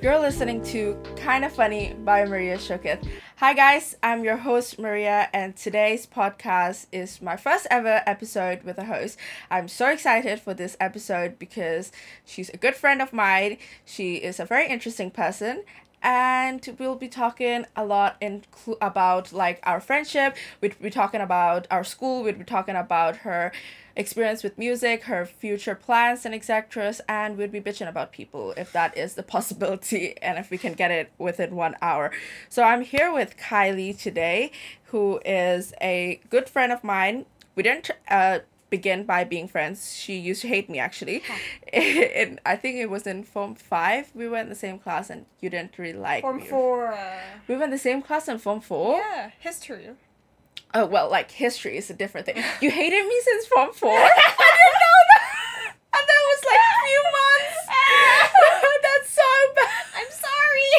You're listening to Kinda Funny by Maria Shukith. Hi guys, I'm your host Maria and today's podcast is my first ever episode with a host. I'm so excited for this episode because she's a good friend of mine. She is a very interesting person and we'll be talking a lot in about like our friendship. We'd be talking about our school. We'd be talking about her experience with music her future plans and etc and we'd be bitching about people if that is the possibility and if we can get it within one hour. So i'm here with kylie today who is a good friend of mine. We didn't uh begin by being friends. She used to hate me actually. and I think it was in Form 5. We were in the same class and you didn't really like Form me. 4. Uh... We were in the same class in Form 4? Yeah, history. Oh, well, like history is a different thing. You hated me since Form 4? I didn't know that. And that was like a few months. That's so bad. I'm sorry.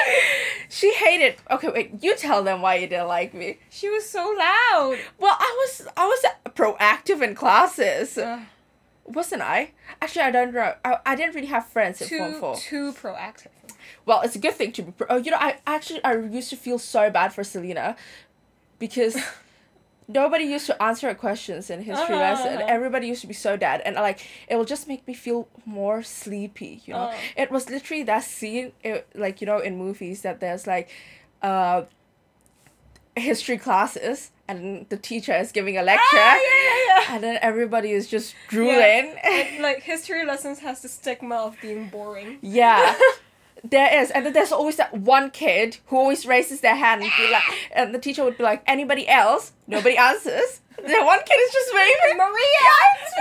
She hated. Okay, wait. You tell them why you didn't like me. She was so loud. Well, I was I was proactive in classes. Uh, Wasn't I? Actually, I don't know. I, I didn't really have friends in too, Form 4. Too proactive. Well, it's a good thing to be. Pro- oh, you know, I actually I used to feel so bad for Selena, because nobody used to answer questions in history uh-huh. lesson. Everybody used to be so dead, and like it will just make me feel more sleepy. You know, uh. it was literally that scene, it, like you know, in movies that there's like, uh, history classes and the teacher is giving a lecture. Ah, yeah, yeah, yeah. And then everybody is just drooling. Yeah. like history lessons has the stigma of being boring. Yeah. There is, and then there's always that one kid who always raises their hand and be like, and the teacher would be like, anybody else? Nobody answers. The one kid is just waving. Maria,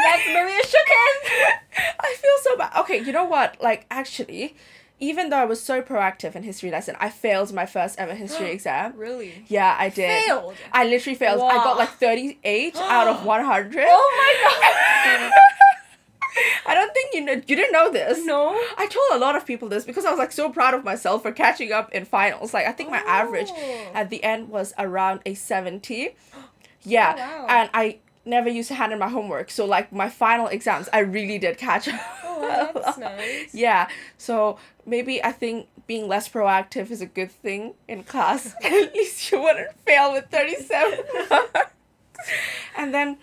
that's Maria Shookin. I feel so bad. Okay, you know what? Like actually, even though I was so proactive in history lesson, I failed my first ever history exam. Really? Yeah, I did. Failed. I literally failed. Wow. I got like thirty eight out of one hundred. Oh my god. I don't think you know you didn't know this. No. I told a lot of people this because I was like so proud of myself for catching up in finals. Like I think my oh. average at the end was around a 70. Yeah. Oh, wow. And I never used to hand in my homework. So like my final exams I really did catch up. Oh, that's nice. yeah. So maybe I think being less proactive is a good thing in class. At least you wouldn't fail with 37 and then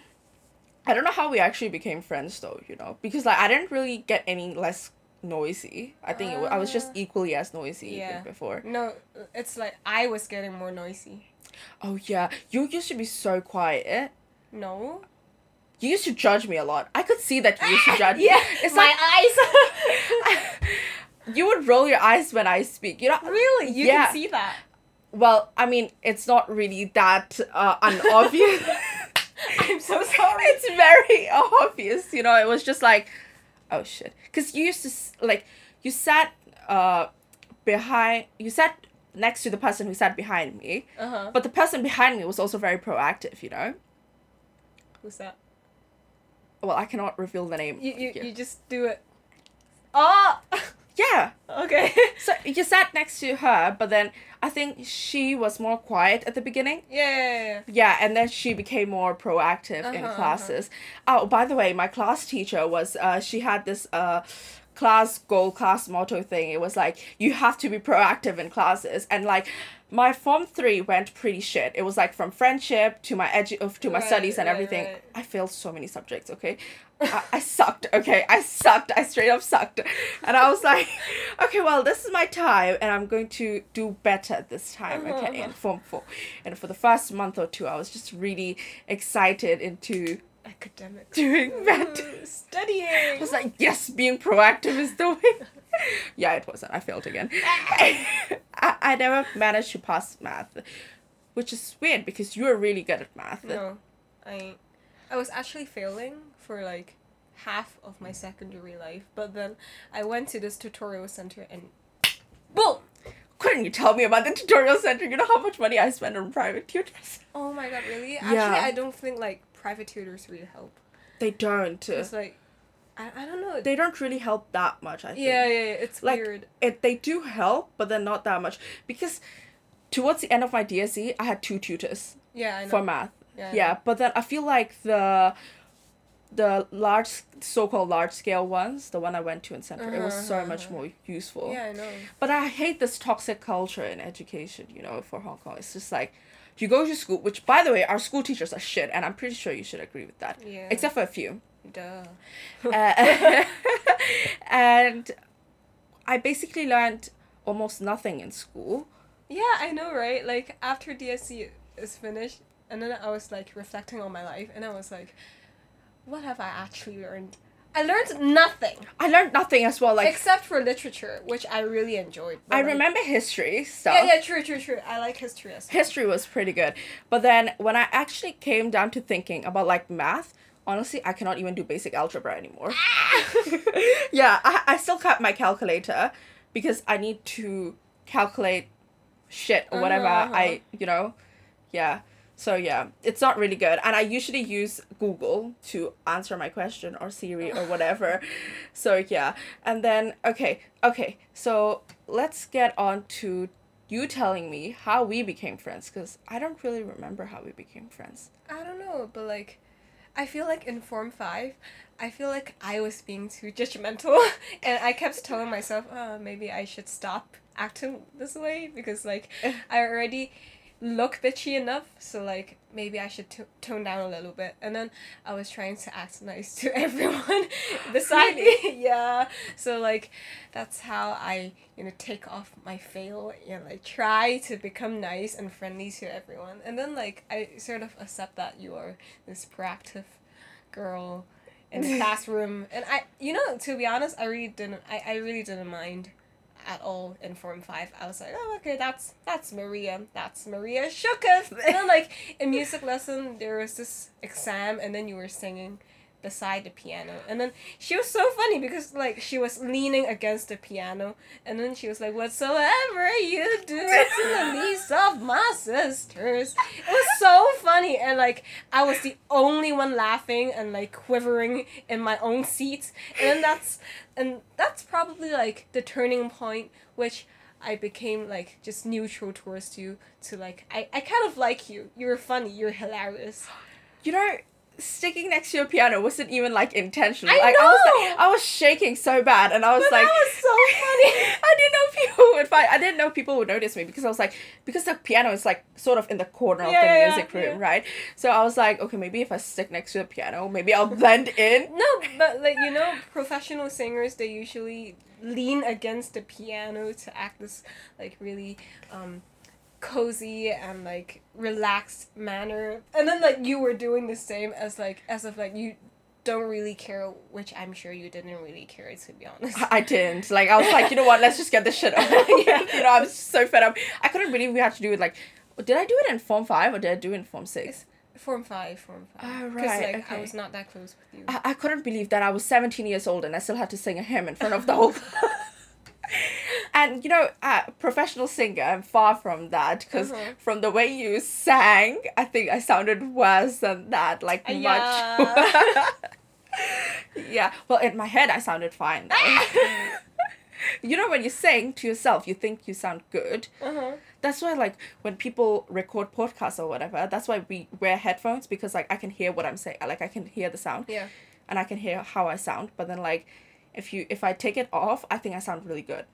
I don't know how we actually became friends though, you know, because like I didn't really get any less noisy. I think uh, I was just ah. equally as noisy yeah. before. No, it's like I was getting more noisy. Oh yeah, you used to be so quiet. No. You used to judge me a lot. I could see that you used to judge yeah, me. It's my like, eyes. you would roll your eyes when I speak. You know. Really, you yeah. can see that. Well, I mean, it's not really that uh, unobvious. I'm so sorry. It's very obvious, you know. It was just like, oh shit, because you used to like you sat uh behind you sat next to the person who sat behind me, uh-huh. but the person behind me was also very proactive, you know. Who's that? Well, I cannot reveal the name. You you, you just do it. Oh. Yeah. Okay. so you sat next to her, but then I think she was more quiet at the beginning. Yeah. Yeah, yeah. yeah and then she became more proactive uh-huh, in classes. Uh-huh. Oh, by the way, my class teacher was uh she had this uh class goal class motto thing. It was like you have to be proactive in classes and like my form three went pretty shit. It was like from friendship to my edu- to my right, studies and right, everything. Right. I failed so many subjects. Okay, I, I sucked. Okay, I sucked. I straight up sucked, and I was like, okay, well, this is my time, and I'm going to do better this time. Okay, uh-huh. in form four, and for the first month or two, I was just really excited into academic doing better studying. I was like, yes, being proactive is the way. yeah, it wasn't. I failed again. I, I never managed to pass math, which is weird because you are really good at math. No, I, I was actually failing for like half of my secondary life, but then I went to this tutorial center and boom. Couldn't you tell me about the tutorial center? You know how much money I spend on private tutors. Oh my god, really? Yeah. Actually, I don't think like private tutors really help. They don't. It's like I, I don't know. They don't really help that much, I think. Yeah, yeah, yeah. it's like, weird. It they do help, but they're not that much. Because towards the end of my DSE, I had two tutors. Yeah, For math. Yeah, yeah but then I feel like the the large so-called large scale ones the one i went to in center it was so Uh-huh, much uh-huh. more useful Yeah, I know. but i hate this toxic culture in education you know for hong kong it's just like you go to school which by the way our school teachers are shit and i'm pretty sure you should agree with that Yeah. except for a few Duh. uh, and i basically learned almost nothing in school Yeah, I know, right? Like after DSE is finished, and then I was like reflecting on my life, and I was like, what have I actually learned? I learned nothing i learned nothing as well like except for literature, which I really enjoyed. i like- remember history stuff Yeah, yeah, true, true, true. I like history as well. history was pretty good but then when i actually came down to thinking about like math honestly i cannot even do basic algebra anymore. Yeah I, I still kept my calculator because i need to calculate shit or whatever Uh-huh, i you know? Yeah. So yeah it's not really good. And i usually use google to answer my question or siri or whatever. So yeah. And then okay okay. So let's get on to you telling me how we became friends because i don't really remember how we became friends. I don't know, but like, I feel like in Form 5, I feel like I was being too judgmental, and I kept telling myself, uh, maybe I should stop acting this way because, like, I already look bitchy enough, so, like, maybe I should t- tone down a little bit. And then I was trying to act nice to everyone beside me. yeah. So, like, that's how I, you know, take off my fail and, like, try to become nice and friendly to everyone. And then, like, I sort of accept that you are this proactive girl in the classroom. And I, you know, to be honest, I really didn't, I, I really didn't mind at all in Form 5. I was like, oh, okay, that's that's Maria. That's Maria Shukov. And then, like, in music lesson, there was this exam, and then you were singing beside the piano. And then she was so funny because, like, she was leaning against the piano, and then she was like, whatsoever you do to the least of my sisters. It was so funny, and, like, I was the only one laughing and, like, quivering in my own seat. And that's and that's probably like the turning point which I became like just neutral towards you to like I, I kind of like you. You're funny, you're hilarious. you know sticking next to your piano wasn't even like intentional I like I was know! like, I was shaking so bad and I was But like that was so funny. I didn't know people would find I didn't know people would notice me because I was like because the piano is like sort of in the corner Yeah, of the yeah, music room, yeah. right? So I was like, okay, maybe if I stick next to the piano, maybe I'll blend in. No, but like you know, professional singers they usually lean against the piano to act this like really um cozy and like relaxed manner. And then like you were doing the same as like as if like you don't really care, which I'm sure you didn't really care to be honest. I didn't. Like I was like, you know what? Let's just get this shit over. Yeah. You know, I'm so fed up. I couldn't believe we had to do it. Like, did I do it in form five or did I do it in form six? Form five, form five. Ah, oh, Because right, like okay. I was not that close with you. I, I couldn't believe that I was 17 years old and I still had to sing a hymn in front of the whole. and you know, uh, professional singer, I'm far from that because Uh-huh. from the way you sang, I think I sounded worse than that. Like Uh, much. yeah. Well, in my head, I sounded fine. you know, when you sing to yourself, you think you sound good. uh-huh. That's why, like, when people record podcasts or whatever, that's why we wear headphones because, like, I can hear what I'm saying. Like, I can hear the sound Yeah. and I can hear how I sound. But then, like, if you if I take it off, I think I sound really good.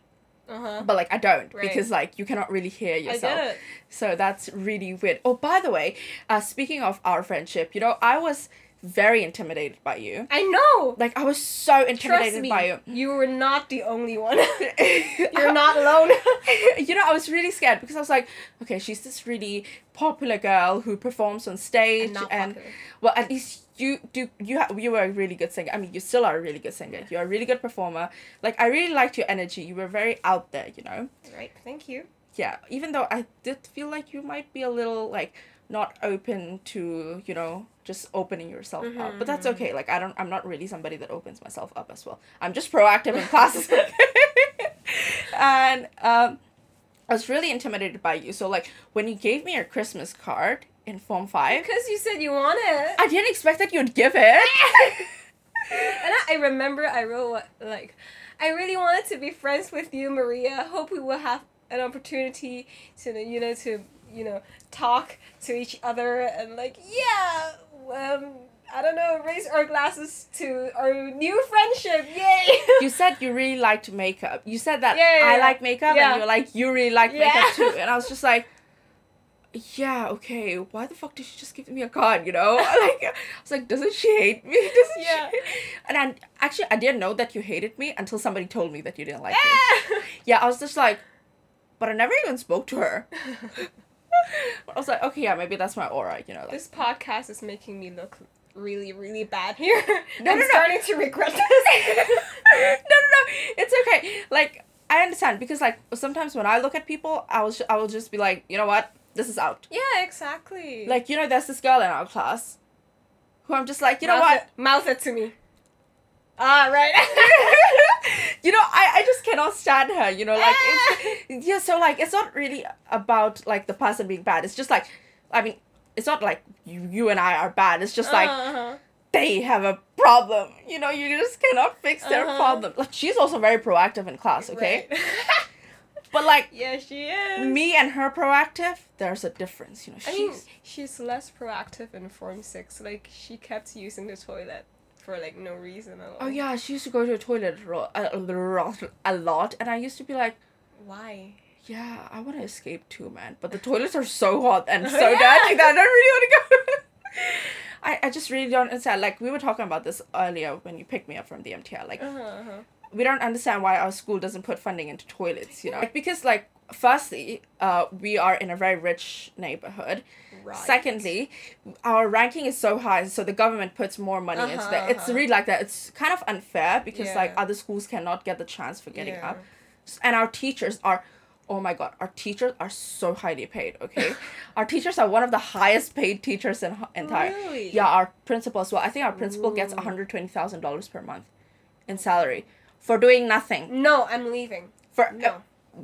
Uh-huh. But like, I don't Right. because like you cannot really hear I yourself. get it. So that's really weird. Oh, by the way, uh, speaking of our friendship, you know, I was very intimidated by you. I know. Like, I was so intimidated me, by you. you were not the only one. You're not alone. you know, I was really scared because I was like, okay, she's this really popular girl who performs on stage, And and well, at least you do. You ha- you were a really good singer. I mean, you still are a really good singer. You're a really good performer. Like, I really liked your energy. You were very out there. You know. right. Thank you. Yeah. Even though I did feel like you might be a little like not open to you know just opening yourself up. But that's okay. Like i don't i'm not really somebody that opens myself up as well. I'm just proactive in classes. And um i was really intimidated by you. So like when you gave me your christmas card in form 5 Because you said you want it. i didn't expect that you'd give it. And I, I remember I wrote what, like, I really wanted to be friends with you, Maria. Hope we will have an opportunity to, you know, to, you know, talk to each other and like, yeah, um, I don't know, raise our glasses to our new friendship. Yay! you said you really liked makeup. You said that Yeah, yeah, I yeah. like makeup, Yeah. and you're like you really like makeup too. And I was just like, yeah, okay. Why the fuck did she just give me a card? You know, like I was like, doesn't she hate me? Doesn't Yeah. she? And I, actually, I didn't know that you hated me until somebody told me that you didn't like me. Ah! Yeah, I was just like, but I never even spoke to her. I was like, okay, yeah, maybe that's my aura. You know, like this podcast is making me look really, really bad here. No, I'm no, no. starting to regret this. no, no, no. It's okay. Like I understand because like sometimes when I look at people, I will I will just be like, you know what, this is out. yeah, exactly. Like you know, there's this girl in our class, who I'm just like, you know what, It, mouth it to me. Ah, right. you know, I I just cannot stand her. You know, like it's yeah. So like it's not really about like the person being bad. It's just like, I mean, it's not like you you and I are bad. It's just like uh-huh. they have a problem. You know, you just cannot fix their Uh-huh. problem. Like she's also very proactive in class. Okay, Right. but like. yeah, she is. me and her proactive, there's a difference, you know. I She's mean, she's less proactive in Form 6. Like, she kept using the toilet for, like, no reason at all. oh yeah, she used to go to the toilet a lot, a, lot, and I used to be like, Why? yeah, I want to escape too, man. But the toilets are so hot and so Yeah. dirty that I don't really want to go. I, I just really don't understand. Like we were talking about this earlier when you picked me up from the MTR. Like Uh-huh, uh-huh. we don't understand why our school doesn't put funding into toilets. You know, like, because like firstly, uh, we are in a very rich neighborhood. Right. Secondly, our ranking is so high, so the government puts more money into Uh-huh, that. It's uh-huh. really like that. It's kind of unfair because like other schools cannot get the chance for getting Yeah. up, and our teachers are. Oh my god, our teachers are so highly paid, okay? our teachers are one of the highest paid teachers in entire. Really? Yeah, our principal as well. I think our principal gets $120,000 per month in salary for doing nothing. No, I'm leaving. For No.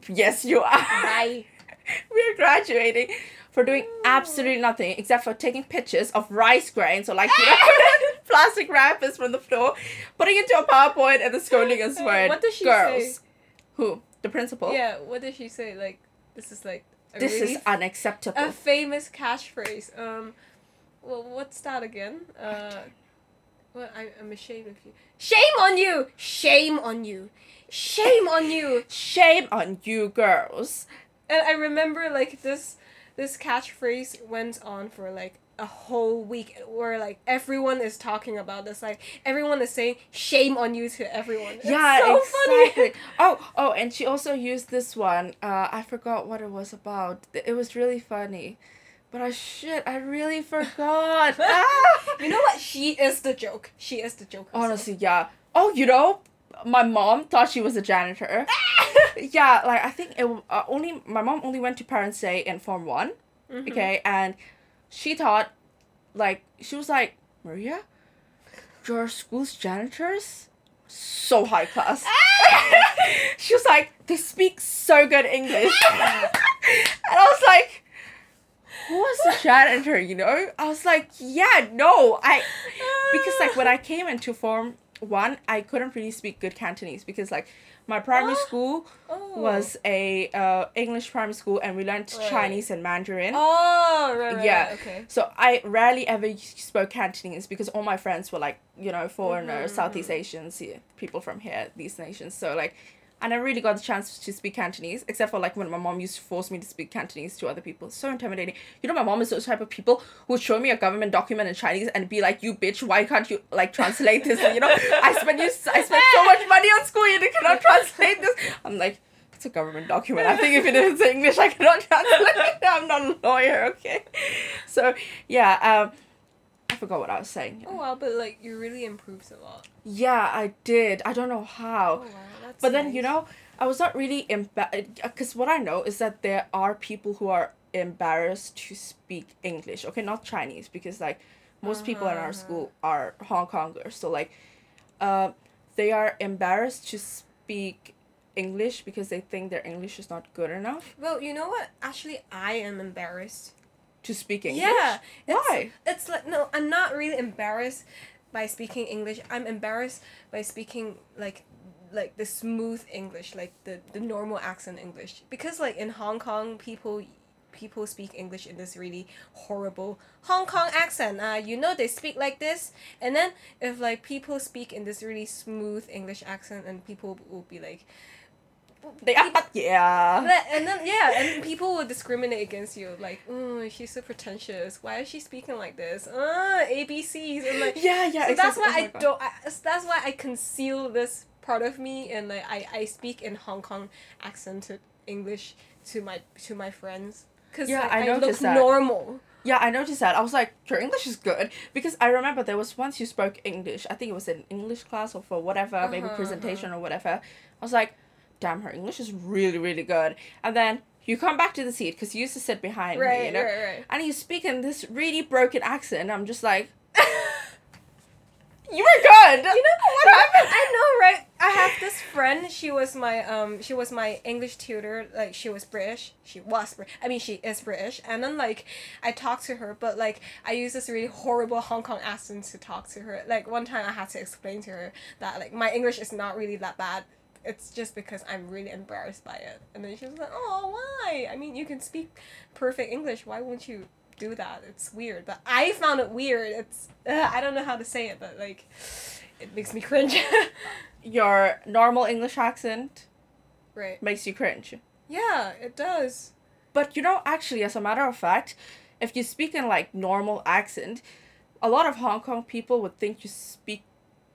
Yes, you are. Bye. We're graduating for doing absolutely nothing except for taking pictures of rice grains or like you know plastic wrappers from the floor, putting it into a PowerPoint and the scolding us for it. What does she Girls. say? Who? The principal? Yeah, what did she say? Like, this is like a This really is unacceptable. a famous catchphrase. Um, well, what's that again? Uh, well, I, I'm ashamed of you. Shame on you! Shame on you! Shame on you! Shame on you girls. And I remember like this, this catchphrase went on for like a whole week where like everyone is talking about this. Like everyone is saying "shame on you" to everyone. It's yeah, so exactly. funny. Oh, oh, and she also used this one. Uh, I forgot what it was about. It was really funny, but I shit, I really forgot. ah! You know what? She is the joke. She is the joke. herself. Honestly, yeah. Oh, you know, my mom thought she was a janitor. yeah, like I think it uh, only my mom only went to Parents Day in Form One. Mhm. Okay, and she thought, like, she was like, Maria, your school's janitors, so high class. she was like, they speak so good English. and I was like, who was the janitor, you know? I was like, yeah, no, I because like when I came into form one, I couldn't really speak good Cantonese because like my primary Oh. school Oh. was a uh, English primary school and we learned Right. Chinese and Mandarin. Oh, right, right. Yeah. right, Okay. So I rarely ever spoke Cantonese because all my friends were like, you know, foreigners, Mhm, Southeast Asians, yeah, people from here, these nations. So like, I really got the chance to speak Cantonese, except for like when my mom used to force me to speak Cantonese to other people. So intimidating. You know, my mom is those type of people who would show me a government document in Chinese and be like, "You bitch, why can't you like translate this?" And, you know, I spent you, I spent so much money on school, and you cannot translate this. I'm like. It's a government document. I think if it is English, I cannot translate. I'm not a lawyer, okay? So yeah, um, I forgot what I was saying. Oh wow, but like you really improved a lot. Yeah, I did. I don't know how. Oh wow, that's. But then you know, I was not really embarrassed because what I know is that there are people who are embarrassed to speak English. Okay, not Chinese because like most people in Uh-huh, our uh-huh. school are Hong Kongers, so like, uh, they are embarrassed to speak English because they think their English is not good enough Well, you know what? Actually, I am embarrassed. to speak English. Yeah. It's, Why? It's like no, I'm not really embarrassed by speaking English. I'm embarrassed by speaking like like the smooth English, like the the normal accent English. Because like in Hong Kong, people people speak English in this really horrible Hong Kong accent. Uh, you know they speak like this, and then if like people speak in this really smooth English accent, and people will be like, They are, but yeah. and then yeah, and people will discriminate against you like, oh, she's so pretentious. Why is she speaking like this? Uh, ABCs and like. Yeah, yeah. so that's why Oh I God. don't. I, that's why I conceal this part of me, and like I, I speak in Hong Kong accented English to my to my friends. Cause Yeah, like, I I, look that. normal. Yeah, I noticed that. I was like, your English is good because I remember there was once you spoke English. I think it was in English class or for whatever, maybe Uh-huh, presentation or whatever. I was like, damn, her English is really, really good. And then you come back to the seat because you used to sit behind me, you know, right, right. and you speak in this really broken accent. I'm just like, you were good. You know what happened? I know, right? I have this friend. She was my um. She was my English tutor. Like she was British. She was. I mean, she is British. And then like, I talked to her, but like, I use this really horrible Hong Kong accent to talk to her. Like one time, I had to explain to her that like my English is not really that bad. It's just because I'm really embarrassed by it. And then she was like, "Oh, why? I mean, you can speak perfect English. Why won't you?" Do that it's weird but i found it weird it's uh, i don't know how to say it but like it makes me cringe Your normal English accent right makes you cringe. yeah it does But you know, actually, as a matter of fact, if you speak in like normal accent, a lot of Hong Kong people would think you speak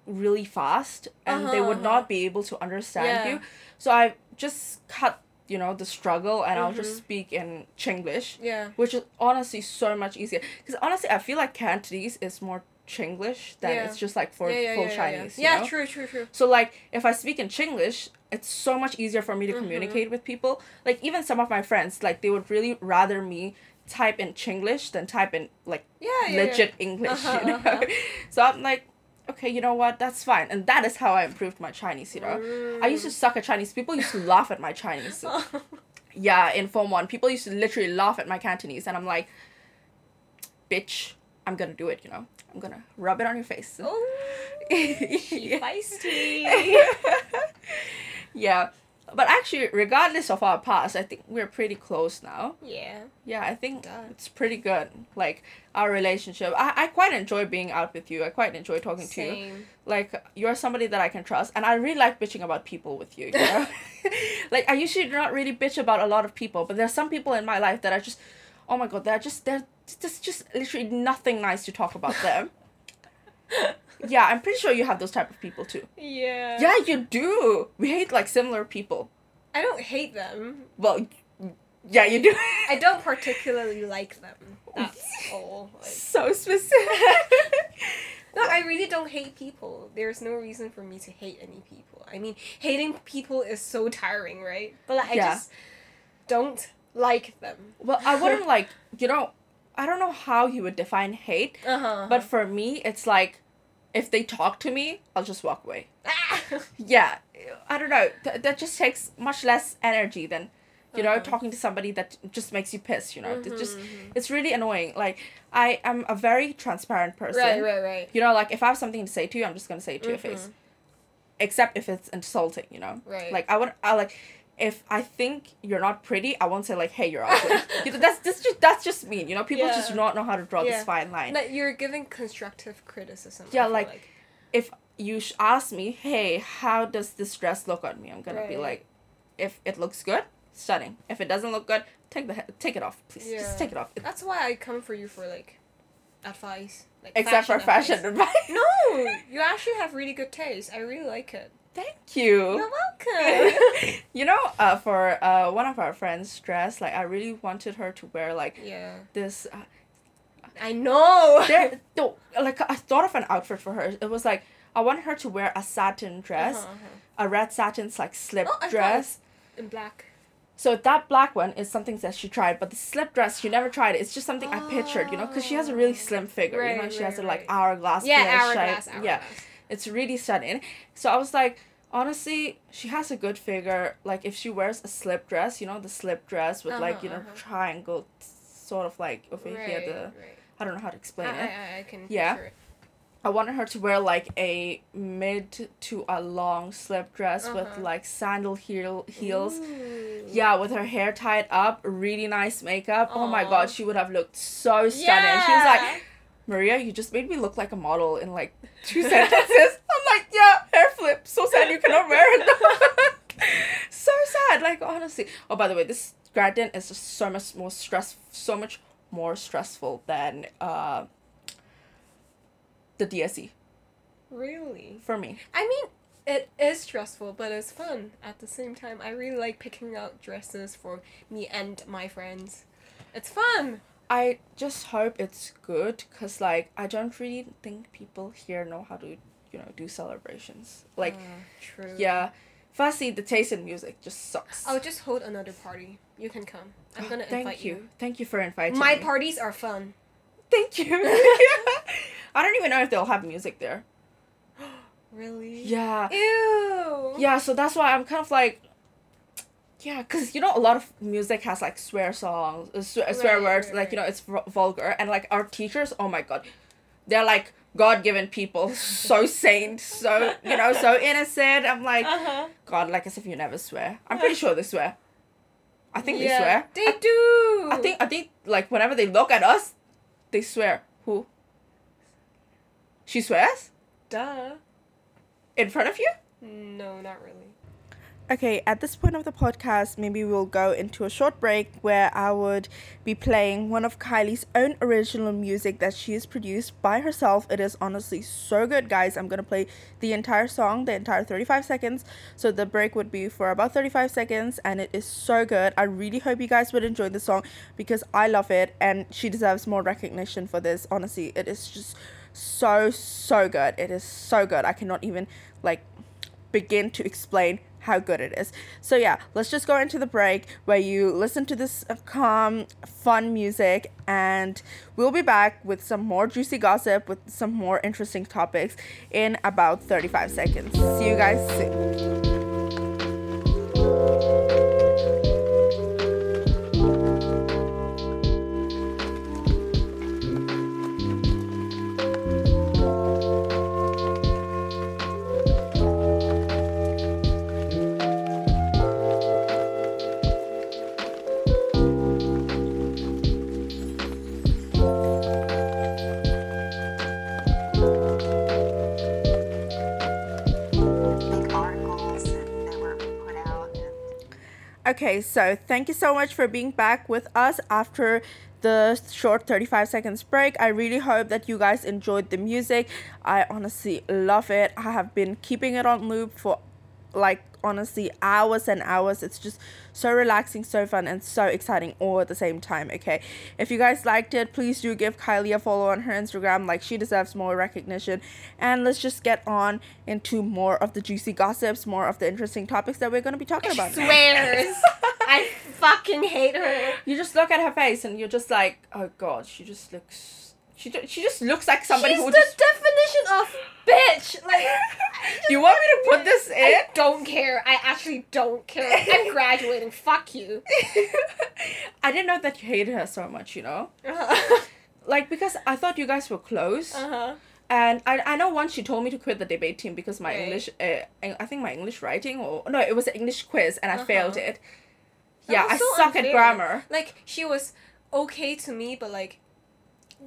really fast and they Uh-huh, would uh-huh. not be able to understand Yeah. you. So I just cut, you know, the struggle and I'll just Mhm. speak in Chinglish, yeah which is honestly so much easier. Because honestly, I feel like Cantonese is more Chinglish than Yeah. it's just like for yeah, yeah, full Chinese. yeah, know? true true true So like if I speak in Chinglish, it's so much easier for me to Mhm. communicate with people. Like even some of my friends, like they would really rather me type in Chinglish than type in like legit English, Uh-huh, you know. uh-huh. so I'm like, okay, you know what? That's fine. And that is how I improved my Chinese, you know. I used to suck at Chinese. People used to laugh at my Chinese. Mm. Yeah, in Form 1, people used to literally laugh at my Cantonese and I'm like, bitch, I'm gonna do it, you know. I'm gonna rub it on your face. oh Yeah. feisty yeah. But actually, regardless of our past, I think we're pretty close now. yeah Yeah, I think God. it's pretty good. Like, our relationship. I, I quite enjoy being out with you. I quite enjoy talking to you. same Like, you're somebody that I can trust. And I really like bitching about people with you, you know? like, I usually do not really bitch about a lot of people, but there's some people in my life that I just, oh my god, they're just, they're, there's just literally nothing nice to talk about them. yeah, I'm pretty sure you have those type of people too. yeah Yeah, you do. We hate like similar people. i don't hate them Well, yeah, you do. i don't particularly like them that's all like so specific. No, I really don't hate people. There's no reason for me to hate any people. I mean, hating people is so tiring, right? But like, I Yeah. just don't like them. well, I wouldn't like, you know, I don't know how you would define hate, Uh huh. but for me, it's like if they talk to me, I'll just walk away. Ah! Yeah, I don't know. Th- that just takes much less energy than, you know, Uh-huh. talking to somebody that just makes you piss. you know? It's just, Mhm, it's really annoying. Like, I am a very transparent person. right, right, right. You know, like if I have something to say to you, I'm just gonna say it to your face. Mhm. Except if it's insulting, you know? Right. Like I would, I like, if I think you're not pretty, I won't say like, "Hey, you're ugly." That's that's just that's just mean. You know, people just do not know how to draw Yeah. this fine line. Like you're giving constructive criticism. Yeah, feel like- if you sh- ask me, "Hey, how does this dress look on me?" I'm gonna be like, "If it looks good, stunning. If it doesn't look good, take the he- take it off, please. Yeah. Just take it off." It- that's why I come for you for like advice. Like except for fashion advice. advice. No, you actually have really good taste. I really like it. Thank you. You're welcome. you know, uh, for uh, one of our friends' dress, like I really wanted her to wear like yeah. this. Uh, I know. there, no, like I thought of an outfit for her. It was like I wanted her to wear a satin dress, Uh-huh, uh-huh. a red satin like slip Oh, dress. In black. So that black one is something that she tried, but the slip dress she never tried. It's just something I pictured, you know, because she has a really slim figure. you know, Right, she has right, a like hourglass. Yeah, hourglass. Yeah, it's really stunning. So I was like, honestly, she has a good figure. Like if she wears a slip dress, you know, the slip dress with like Uh-huh, you know uh-huh. triangle, sort of like over Right, here. The right. I don't know how to explain I, it. I, I can Yeah. it. I wanted her to wear like a mid to a long slip dress with Uh-huh. like sandal heel heels. Ooh. Yeah, with her hair tied up, really nice makeup. Oh my god, she would have looked so stunning. She was like, Maria, you just made me look like a model in like two sentences. I'm like, yeah, hair flip. So sad you cannot wear it. so sad. Like honestly. Oh, by the way, this grad din is just so much more stress. So much more stressful than uh, the DSE Really? for me. I mean, it is stressful, but it's fun at the same time. I really like picking out dresses for me and my friends. It's fun. I just hope it's good because like I don't really think people here know how to you know do celebrations. Like Uh, true. yeah, firstly the taste in music just sucks. I'll just hold another party. You can come. I'm gonna Thank invite you. Thank you. Thank you for inviting My me. parties are fun. Thank you. I don't even know if they'll have music there. Really? Yeah. Ew. Yeah, so that's why I'm kind of like yeah, cuz you know a lot of music has like swear songs, uh, swear, swear words, right, like you know it's vulgar and like our teachers, oh my god. They're like god-given people, so saint, so you know, so innocent. I'm like Uh huh. god, like as if you never swear. I'm pretty sure they swear. I think yeah, they swear. They do. I think I think like whenever they look at us, they swear. Who? She swears Duh. in front of you? No, not really. Okay, at this point of the podcast, maybe we'll go into a short break where I would be playing one of Kylie's own original music that she has produced by herself. It is honestly so good, guys. I'm gonna play the entire song, the entire 35 seconds. So the break would be for about 35 seconds, and it is so good. I really hope you guys would enjoy the song because I love it, and she deserves more recognition for this. Honestly, it is just so, so good. It is so good. I cannot even like begin to explain how good it is. So yeah, let's just go into the break where you listen to this uh, calm, fun music and we'll be back with some more juicy gossip with some more interesting topics in about 35 seconds. See you guys soon. Okay, so thank you so much for being back with us after the short 35 seconds break. I really hope that you guys enjoyed the music. I honestly love it. I have been keeping it on loop for like honestly hours and hours. It's just so relaxing, so fun, and so exciting all at the same time. Okay, if you guys liked it, please do give Kylie a follow on her Instagram. Like she deserves more recognition. And let's just get on into more of the juicy gossips, more of the interesting topics that we're going to be talking about. Swears. I fucking hate her. You just look at her face and you're just like, oh god, she just looks. She, ju- she just looks like somebody She's who the just. definition of bitch. Like, you want me to put this in? I don't care. I actually don't care. I'm graduating. Fuck you. I didn't know that you hated her so much, you know? Uh-huh. Like, because I thought you guys were close. Uh huh. And I, I know once she told me to quit the debate team because my Right. English, uh, I think my English writing, or no, it was an English quiz and I Uh-huh. failed it. That Yeah, was I so suck at unfair. grammar. Like she was okay to me, but like,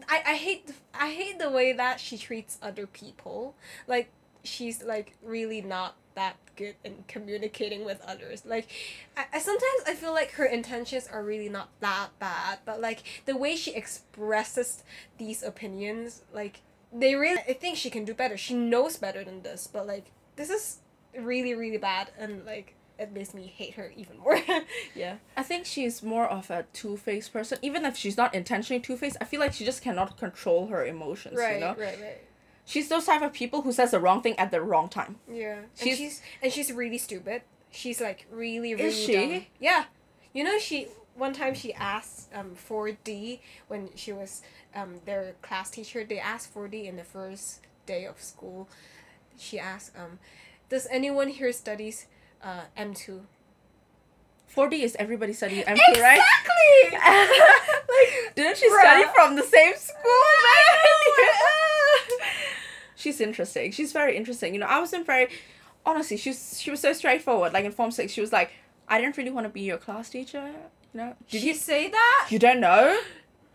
I I hate the, I hate the way that she treats other people. Like she's like really not that good in communicating with others. Like, I, I sometimes I feel like her intentions are really not that bad, but like the way she expresses these opinions, like they really I think she can do better. She knows better than this, but like this is really really bad and like it makes me hate her even more. yeah. I think she's more of a two faced person. Even if she's not intentionally two faced, I feel like she just cannot control her emotions, Right, you know? right, right. She's those type of people who says the wrong thing at the wrong time. Yeah. She's- and she's and she's really stupid. She's like really really Is she? dumb. Yeah. You know she one time she asked um 4D when she was um their class teacher, they asked 4D in the first day of school. She asked um does anyone here studies uh M2? 4D is everybody studying M2, right? Exactly. like, didn't she study from the same school? she's interesting. She's very interesting. You know, I wasn't very honestly, she was she was so straightforward. Like in Form Six, she was like, I didn't really want to be your class teacher. You know, Did you say that? you don't know?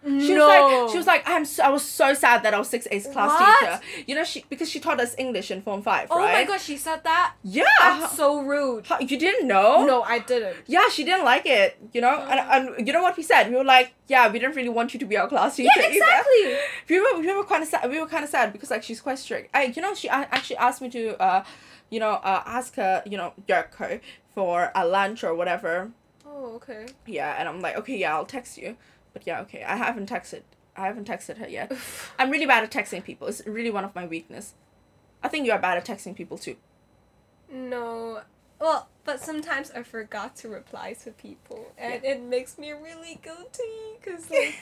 She no. was like, she was like, I'm. So, I was so sad that I was six A's class What? teacher. You know, she because she taught us English in Form Five, Oh right? my god, she said that. Yeah. That's so rude. How- you didn't know? No, I didn't. Yeah, she didn't like it. You know, and, and you know what we said? We were like, yeah, we didn't really want you to be our class teacher. Yeah, either. exactly. we were we were kind of sad. We were kind of sad because like she's quite strict. I you know she actually asked me to uh, you know uh ask her you know Yurko for a lunch or whatever. Oh, okay. Yeah, and I'm like okay yeah I'll text you, but yeah okay I haven't texted I haven't texted her yet. I'm really bad at texting people. It's really one of my weakness. I think you are bad at texting people too. No. Well, but sometimes I forgot to reply to people, and it makes me really guilty because like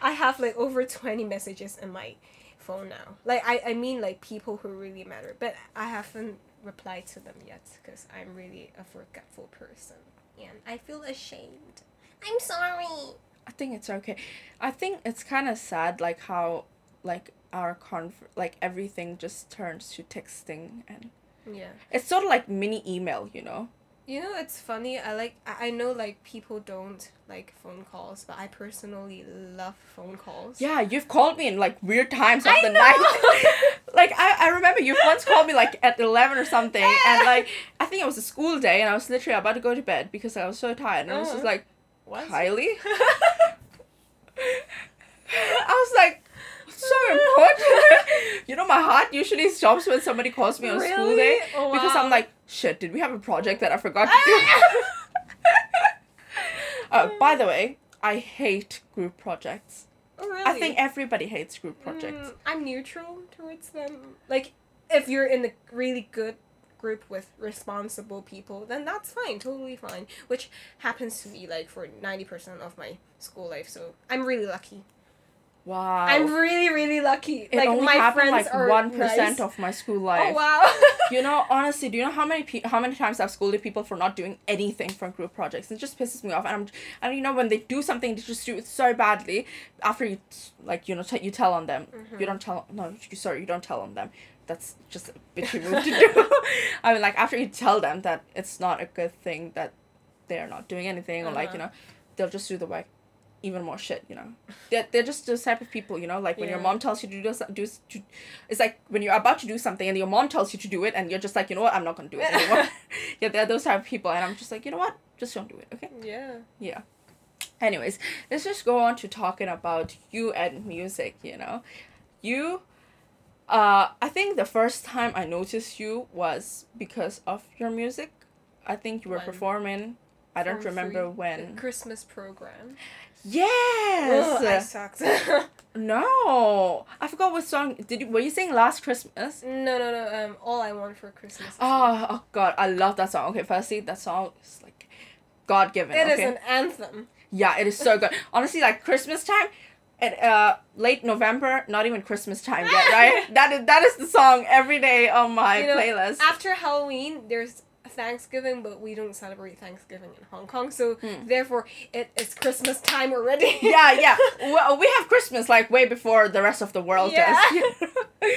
I have like over twenty messages in my phone now. Like I, I mean like people who really matter, but I haven't replied to them yet because I'm really a forgetful person, and I feel ashamed. I'm sorry. I think it's okay. I think it's kind of sad like how like our conf like everything just turns to texting and Yeah. it's sort of like mini email, you know. You know, it's funny. I like. I I know like people don't like phone calls, but I personally love phone calls. Yeah, you've called me in like weird times of I the know. night. like I, I remember you once called me like at eleven or something, and like I think it was a school day, and I was literally about to go to bed because I was so tired, and I was just Uh-huh. like, What? Kylie. Was like, so important. you know, my heart usually stops when somebody calls me on school day Really? Oh, because wow. I'm like, shit, did we have a project that I forgot to do? uh, by the way, I hate group projects. Oh, really? I think everybody hates group projects. Mm, I'm neutral towards them. Like, if you're in a really good group with responsible people, then that's fine, totally fine. Which happens to be like for ninety percent of my school life. So I'm really lucky. Wow. I'm really, really lucky. it like only my happened friends like one percent nice. of my school life. Oh wow. You know, honestly, do you know how many pe- how many times I've scolded people for not doing anything for group projects? It just pisses me off, and I'm and you know when they do something, they just do it so badly. After you like you know t- you tell on them, Mm-hmm. you don't tell no you, sorry you don't tell on them. That's just a bitchy move to do. I mean, like after you tell them that it's not a good thing that they're not doing anything, or like you Uh-huh. know, they'll just do the like even more shit. You know, they're they're just those type of people. You know, like when your mom tells you to do do to, it's like when you're about to do something and your mom tells you to do it and you're just like you know what I'm not gonna do it anymore. yeah, they're those type of people, and I'm just like you know what, just don't do it, okay? yeah. Yeah. Anyways, let's just go on to talking about you and music. You know, you. Uh, I think the first time I noticed you was because of your music. I think you were When? performing. I don't remember when. Christmas program. Yes. Ugh, I sucked. No, I forgot what song. Did you were you saying Last Christmas? no, no, no. Um, all I want for Christmas. Oh, oh God, I love that song. Okay, firstly, that song is like God given. It is okay, an anthem. yeah, it is so good. Honestly, like Christmas time, at uh late November, not even Christmas time yet, right? that is that is the song every day on my You know, playlist. After Halloween, there's Thanksgiving, but we don't celebrate Thanksgiving in Hong Kong, so Hmm. therefore it is Christmas time already. yeah, yeah. Well, we have Christmas like way before the rest of the world Yeah. does.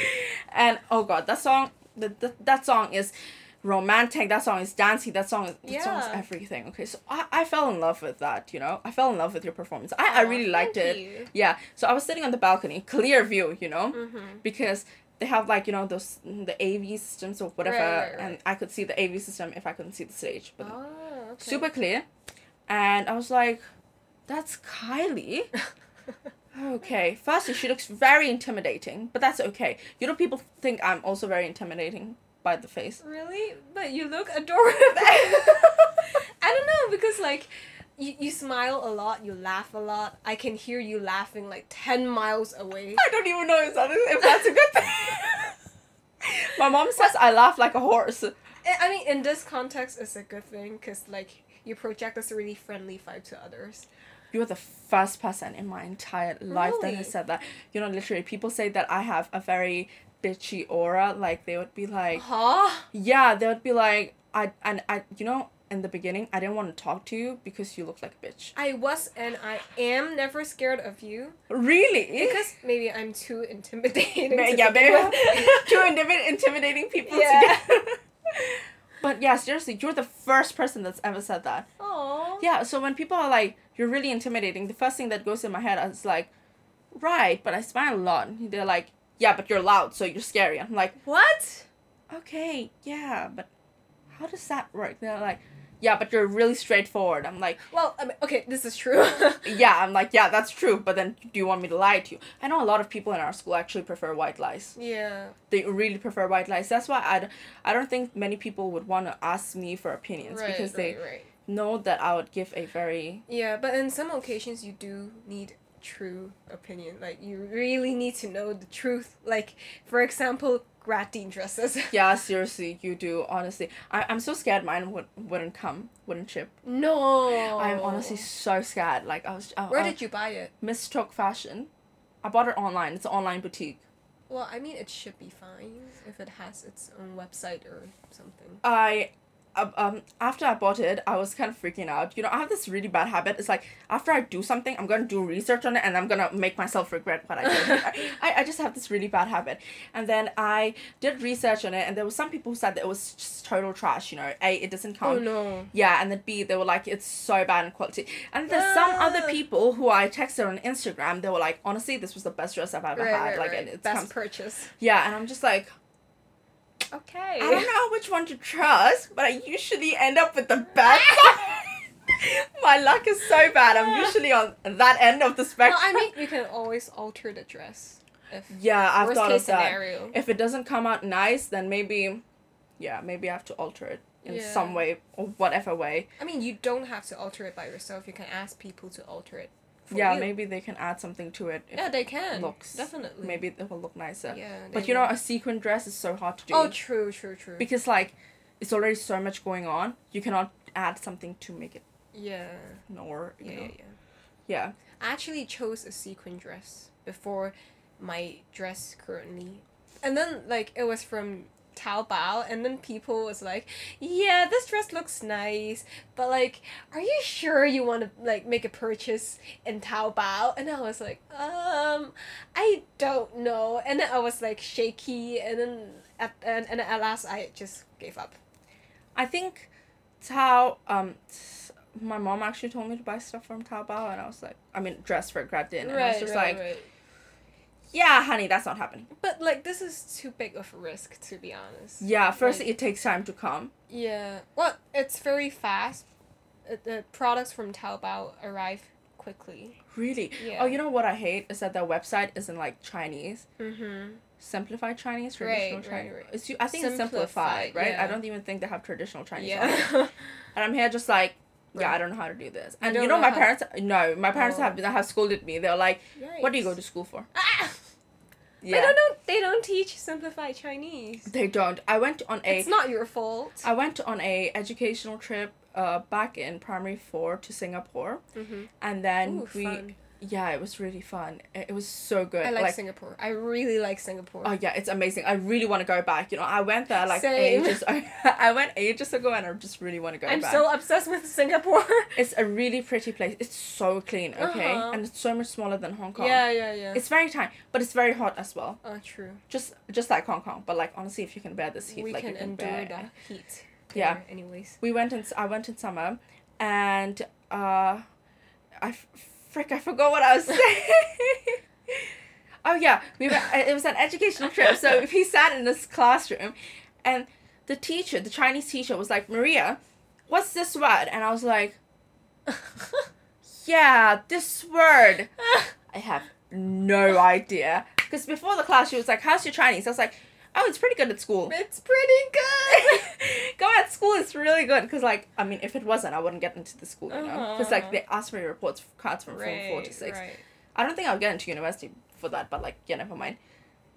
and oh god, that song, that that, that song is romantic. That song is dancey. That song is that song is everything. Okay, so I, I fell in love with that. You know, I fell in love with your performance. I, I really liked it. you. Yeah. So I was sitting on the balcony, clear view. You know, Mm-hmm. because they have like you know those the AV systems or whatever, Right, right, right. and I could see the AV system if I couldn't see the stage, but Oh, okay. super clear. And I was like, that's Kylie. Okay, firstly, she looks very intimidating, but that's okay. You know, people think I'm also very intimidating by the face. Really? But you look adorable. I don't know because like you, you smile a lot, you laugh a lot. I can hear you laughing like 10 miles away. I don't even know if, that is, if that's a good thing. My mom says I laugh like a horse. I mean, in this context, it's a good thing because like you project this really friendly vibe to others. You're the first person in my entire life that Really? has said that. You know, literally, people say that I have a very bitchy aura. Like, they would be like, Huh? yeah, they would be like, I, and I, you know, in the beginning, I didn't want to talk to you because you looked like a bitch. I was and I am never scared of you Really? because maybe I'm too intimidating. Ma- to yeah, maybe with. two intimidating people Yeah. together. but yeah, seriously, you're the first person that's ever said that. Aw. Yeah, so when people are like, you're really intimidating, the first thing that goes in my head is like, right, but I smile a lot. They're like, yeah, but you're loud, so you're scary. I'm like, What? okay, yeah, but how does that work? They're like, yeah, but you're really straightforward. I'm like, Well, I mean, okay, this is true. yeah, I'm like, yeah, that's true, but then do you want me to lie to you? I know a lot of people in our school actually prefer white lies. yeah. They really prefer white lies. That's why I don't think many people would want to ask me for opinions Right, because they right, right. know that I would give a very Yeah, but in some occasions you do need true opinion. Like you really need to know the truth. Like for example, grad din dresses. yeah seriously you do honestly I, i'm so scared mine would, wouldn't come wouldn't ship no. i'm honestly so scared like i was I, Where I did you buy it? mistook fashion i bought it online it's an online boutique Well, I mean, it should be fine if it has its own website or something. i um, um after i bought it i was kind of freaking out you know i have this really bad habit it's like after i do something i'm gonna do research on it and i'm gonna make myself regret what i did I, I just have this really bad habit and then i did research on it and there was some people who said that it was just total trash you know a it doesn't come Oh no. Yeah, and then B, they were like, it's so bad in quality. And there's some other Ah. people who I texted on Instagram, they were like, honestly, this was the best dress I've ever Right, had. right, like, right. and it's Best comes- purchase. yeah, and I'm just like, Okay. I don't know which one to trust, but I usually end up with the bad side. My luck is so bad. I'm usually on that end of the spectrum. Well. I mean, you can always alter the dress. If yeah, I've worst thought case of that. scenario. If it doesn't come out nice, then maybe, yeah, maybe I have to alter it in Yeah. some way or whatever way. I mean, you don't have to alter it by yourself. You can ask people to alter it. Yeah, you. maybe they can add something to it. Yeah, they can. looks definitely. maybe it will look nicer. Yeah. But you know, a sequin dress is so hard to do. Oh, true, true, true. because like it's already so much going on. You cannot add something to make it yeah. Nor. Yeah, yeah, yeah. yeah. I actually chose a sequin dress before my dress currently. And then like it was from Taobao and then people was like, "Yeah, this dress looks nice, but like are you sure you want to like make a purchase in Taobao?" And I was like, "Um, I don't know." And then I was like shaky and then at and, and at last I just gave up. I think Tao. Um, t- my mom actually told me to buy stuff from Taobao, and I was like, I mean, dress for grad din, and I was just like, right. Yeah, honey, that's not happening. But like this is too big of a risk to be honest. Yeah, first Like- it takes time to come. Yeah. Well, it's very fast. Uh, The products from Taobao arrive quickly. Really. Yeah. Oh, you know what I hate is that their website isn't like Chinese. Mm-hmm. Simplified Chinese, traditional Right, right, Chinese. right. It's, I think it's simplified, Simplified, right? yeah. I don't even think they have traditional Chinese. Yeah. And I'm here just like, yeah, Right. I don't know how to do this. And you, don't know, know my parents, no, my parents Oh. have have scolded me. They're like, what do you go to school for? Ah! Yeah. They don't know. They don't teach simplified Chinese. They don't. I went on a It's not your fault. I went on a educational trip uh back in primary 4 to Singapore mm-hmm. and then Ooh, we fun. Yeah, it was really fun. It, it was so good. I like, Singapore. I really like Singapore. Oh yeah, it's amazing. I really want to go back. You know, I went there like Same. ages. I went ages ago, and I just really want to go I'm back. so obsessed with Singapore. It's a really pretty place. It's so clean, okay, Uh-huh. and it's so much smaller than Hong Kong. yeah, yeah, yeah. It's very tiny, but it's very hot as well. oh, true. Just just like Hong Kong, but like honestly, if you can bear this heat, we like can you can endure bear. the heat. Yeah. Anyways. We went in. I went in summer, and uh, I frick, I forgot what I was saying. oh yeah, we were, uh, It was an educational trip, so he sat in this classroom, and the teacher, the Chinese teacher, was like, Maria, what's this word? And I was like, yeah, this word. I have no idea. Because before the class, she was like, how's your Chinese? I was like, oh, it's pretty good at school. it's pretty good. Go at school is really good because, like, I mean, if it wasn't, I wouldn't get into the school, you know? Because, like, Uh-huh. they asked me reports cards from form four to six. Right. I don't think I'll get into university for that, but, like, yeah, never mind.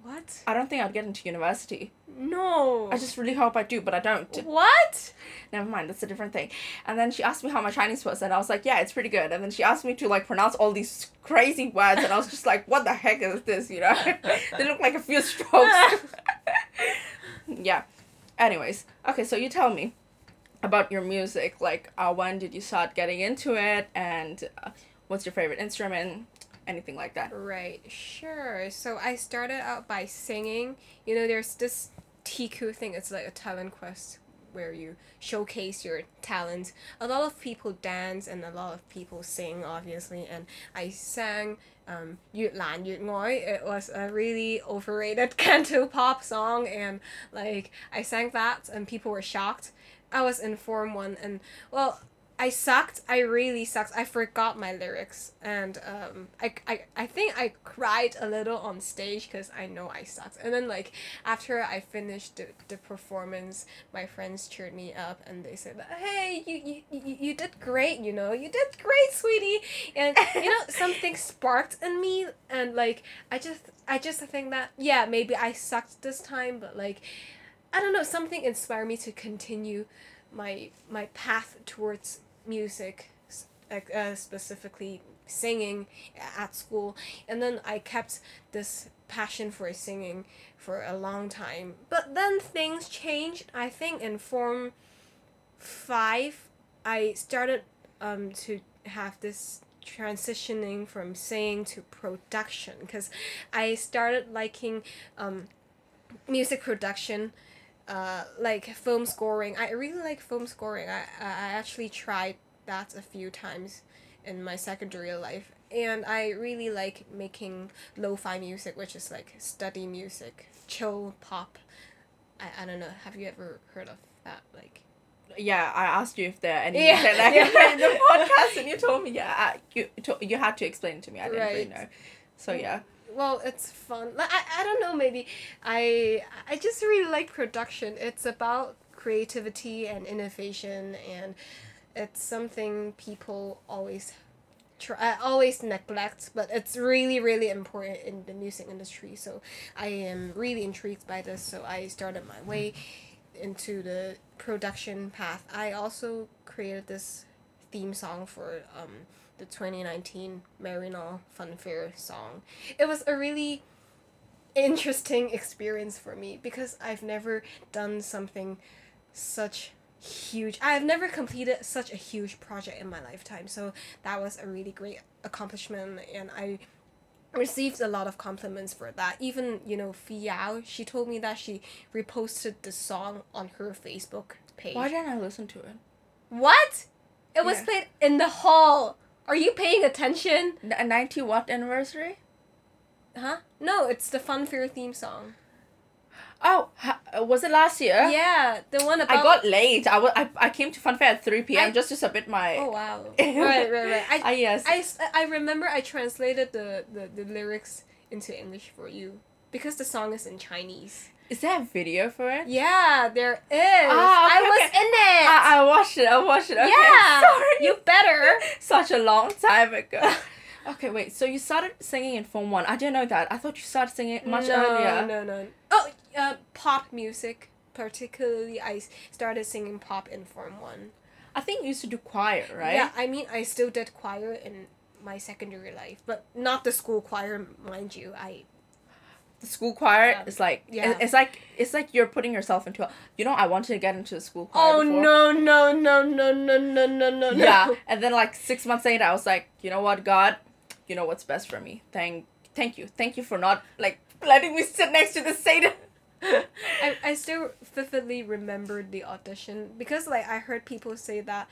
What? I don't think I'd get into university. No. I just really hope I do, but I don't. What? Never mind, that's a different thing. And then she asked me how my Chinese was, and I was like, yeah, it's pretty good. And then she asked me to, like, pronounce all these crazy words, and I was just like, what the heck is this, you know? they look like a few strokes. yeah. Anyways, okay, so you tell me about your music. Like, uh, when did you start getting into it, and uh, what's your favorite instrument? Anything like that. Right, sure. So I started out by singing. You know, there's this TQ thing, it's like a talent quest where you showcase your talent. A lot of people dance and a lot of people sing, obviously. And I sang um, 越难越爱. It was a really overrated canto pop song, and like I sang that, and people were shocked. I was in Form 1, and well, I sucked. I really sucked. I forgot my lyrics, and um, I, I, I think I cried a little on stage because I know I sucked. And then like after I finished the, the performance, my friends cheered me up and they said, "Hey, you, you, you, you did great. You know, you did great, sweetie." And you know, something sparked in me, and like I just, I just think that yeah, maybe I sucked this time, but like, I don't know, something inspired me to continue my my path towards music, uh, specifically singing at school, and then I kept this passion for singing for a long time. But then things changed. I think in form five, I started um to have this transitioning from singing to production because I started liking um music production uh, like film scoring. I really like film scoring. I, I actually tried that a few times in my secondary life. And I really like making lo-fi music, which is like study music, chill pop. I, I don't know. Have you ever heard of that? Like Yeah, I asked you if there are any Yeah, that can yeah. in the podcast, and you told me yeah. I, you to, you had to explain it to me. I didn't really Right. know. So yeah. Well it's fun. I, I don't know maybe i i just really like production. It's about creativity and innovation and it's something people always try always neglect but it's really really important in the music industry. So i am really intrigued by this so i started my way into the production path. I also created this theme song for um, the 2019 Maryknoll Funfair song. It was a really interesting experience for me because I've never done something such huge. I've never completed such a huge project in my lifetime. So that was a really great accomplishment and I received a lot of compliments for that. Even, you know, Fiao, she told me that she reposted the song on her Facebook page. Why didn't I listen to it? What? It was Yeah. played in the hall. Are you paying attention? A ninety what anniversary? Huh? No, it's the Funfair theme song. Oh, uh, was it last year? Yeah, the one about. I got late. I wa- I, I came to Funfair at 3 p.m. I- just to submit my. Oh wow! right, right, right. I, Ah, yes. I, I remember I translated the, the, the lyrics into English for you because the song is in Chinese. Is there a video for it? Yeah, there is. Ah, okay, I was okay. in it. I, I watched it. I watched it. Okay, yeah, Sorry. you better. Such a long time ago. okay, wait. So you started singing in Form 1. I didn't know that. I thought you started singing much no, earlier. No, no. No. Oh, uh, pop music. Particularly, I started singing pop in Form One. I think you used to do choir, right? Yeah, I mean, I still did choir in my secondary life, but not the school choir, mind you. I The school choir Yeah. is like Yeah. it's like it's like you're putting yourself into a you know I wanted to get into the school choir Oh before. no no no no no no no no no. Yeah, and then like six months later, I was like, you know what, God, you know what's best for me. Thank, thank you, thank you for not like letting me sit next to the Satan. I, I still vividly remember the audition because like I heard people say that,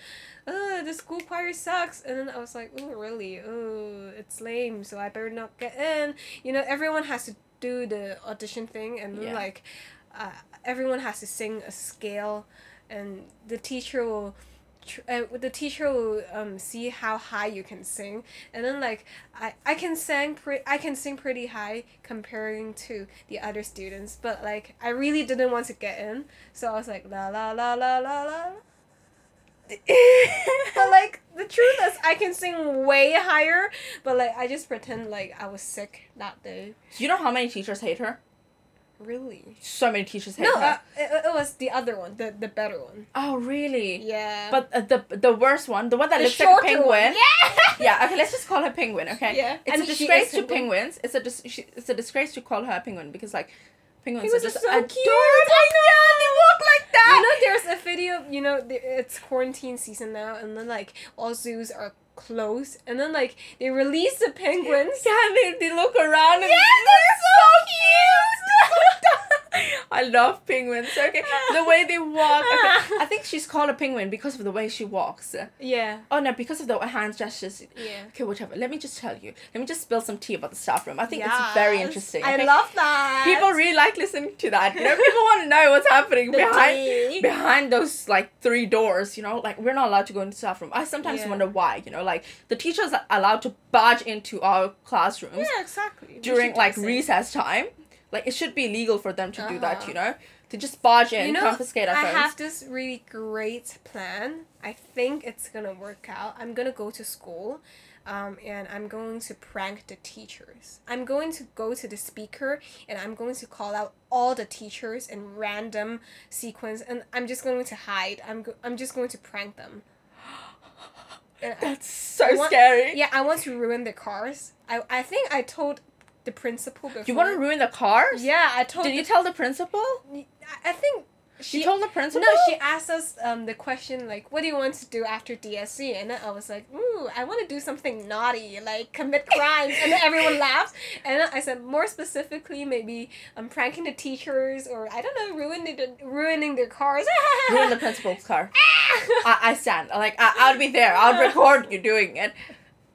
uh, the school choir sucks, and then I was like, oh really? Oh, it's lame. So I better not get in. You know, everyone has to do the audition thing, and Yeah. like, uh, everyone has to sing a scale, and the teacher will. tr- Uh, the teacher will um, see how high you can sing and then like I, I can sing pre- I can sing pretty high comparing to the other students but like I really didn't want to get in so I was like la la la la la la but like the truth is I can sing way higher but like I just pretend like I was sick that day you know how many teachers hate her? really So many teachers hate no her. uh, it, it was the other one the, the better one oh really? yeah But uh, the the worst one, the one that the looks like a penguin. one yeah Yeah, okay, let's just call her penguin, okay? Yeah, It's and a disgrace to penguin. penguins. It's a dis- she, it's a disgrace to call her a penguin because like penguins, Penguins are are just so adorable. cute. I know. Yeah, they walk like that. You know, there's a video. you know it's quarantine season now, and then like all zoos are closed, and then like they release the penguins. Yeah, they, they look around and Yeah, they're so cute. I love penguins. Okay, the way they walk. Okay. I think she's called a penguin because of the way she walks. Yeah. Oh no, because of the hand gestures. Yeah. Okay, whatever. Let me just tell you. Let me just spill some tea about the staff room. I think it's very Yes. interesting. I love that. People really like listening to that. You know, people want to know what's happening The behind tea. behind those like three doors. You know, like we're not allowed to go into the staff room. I sometimes Yeah. wonder why. You know, like the teachers are allowed to barge into our classrooms Yeah, exactly. During like recess time. Like it should be legal for them to do that. Uh-huh. You know, to just barge in, You know, confiscate our I phones. have this really great plan. I think it's gonna work out. I'm gonna go to school, um, and I'm going to prank the teachers. I'm going to go to the speaker, and I'm going to call out all the teachers in random sequence, and I'm just going to hide. I'm go- I'm just going to prank them. And That's so I want- scary. yeah, I want to ruin the cars. I I think I told the principal before. You want to ruin the cars? Yeah, I told. Did you tell the principal? I- I think She she told the principal. No, she asked us um, the question like, "What do you want to do after DSE?" And then I was like, "Ooh, I want to do something naughty, like commit crimes." and then everyone laughs. And then I said, more specifically, maybe I'm pranking the teachers, or I don't know, ruining the, ruining their cars. ruin the principal's car. I, I stand. Like I, I'll be there. I'll record you doing it.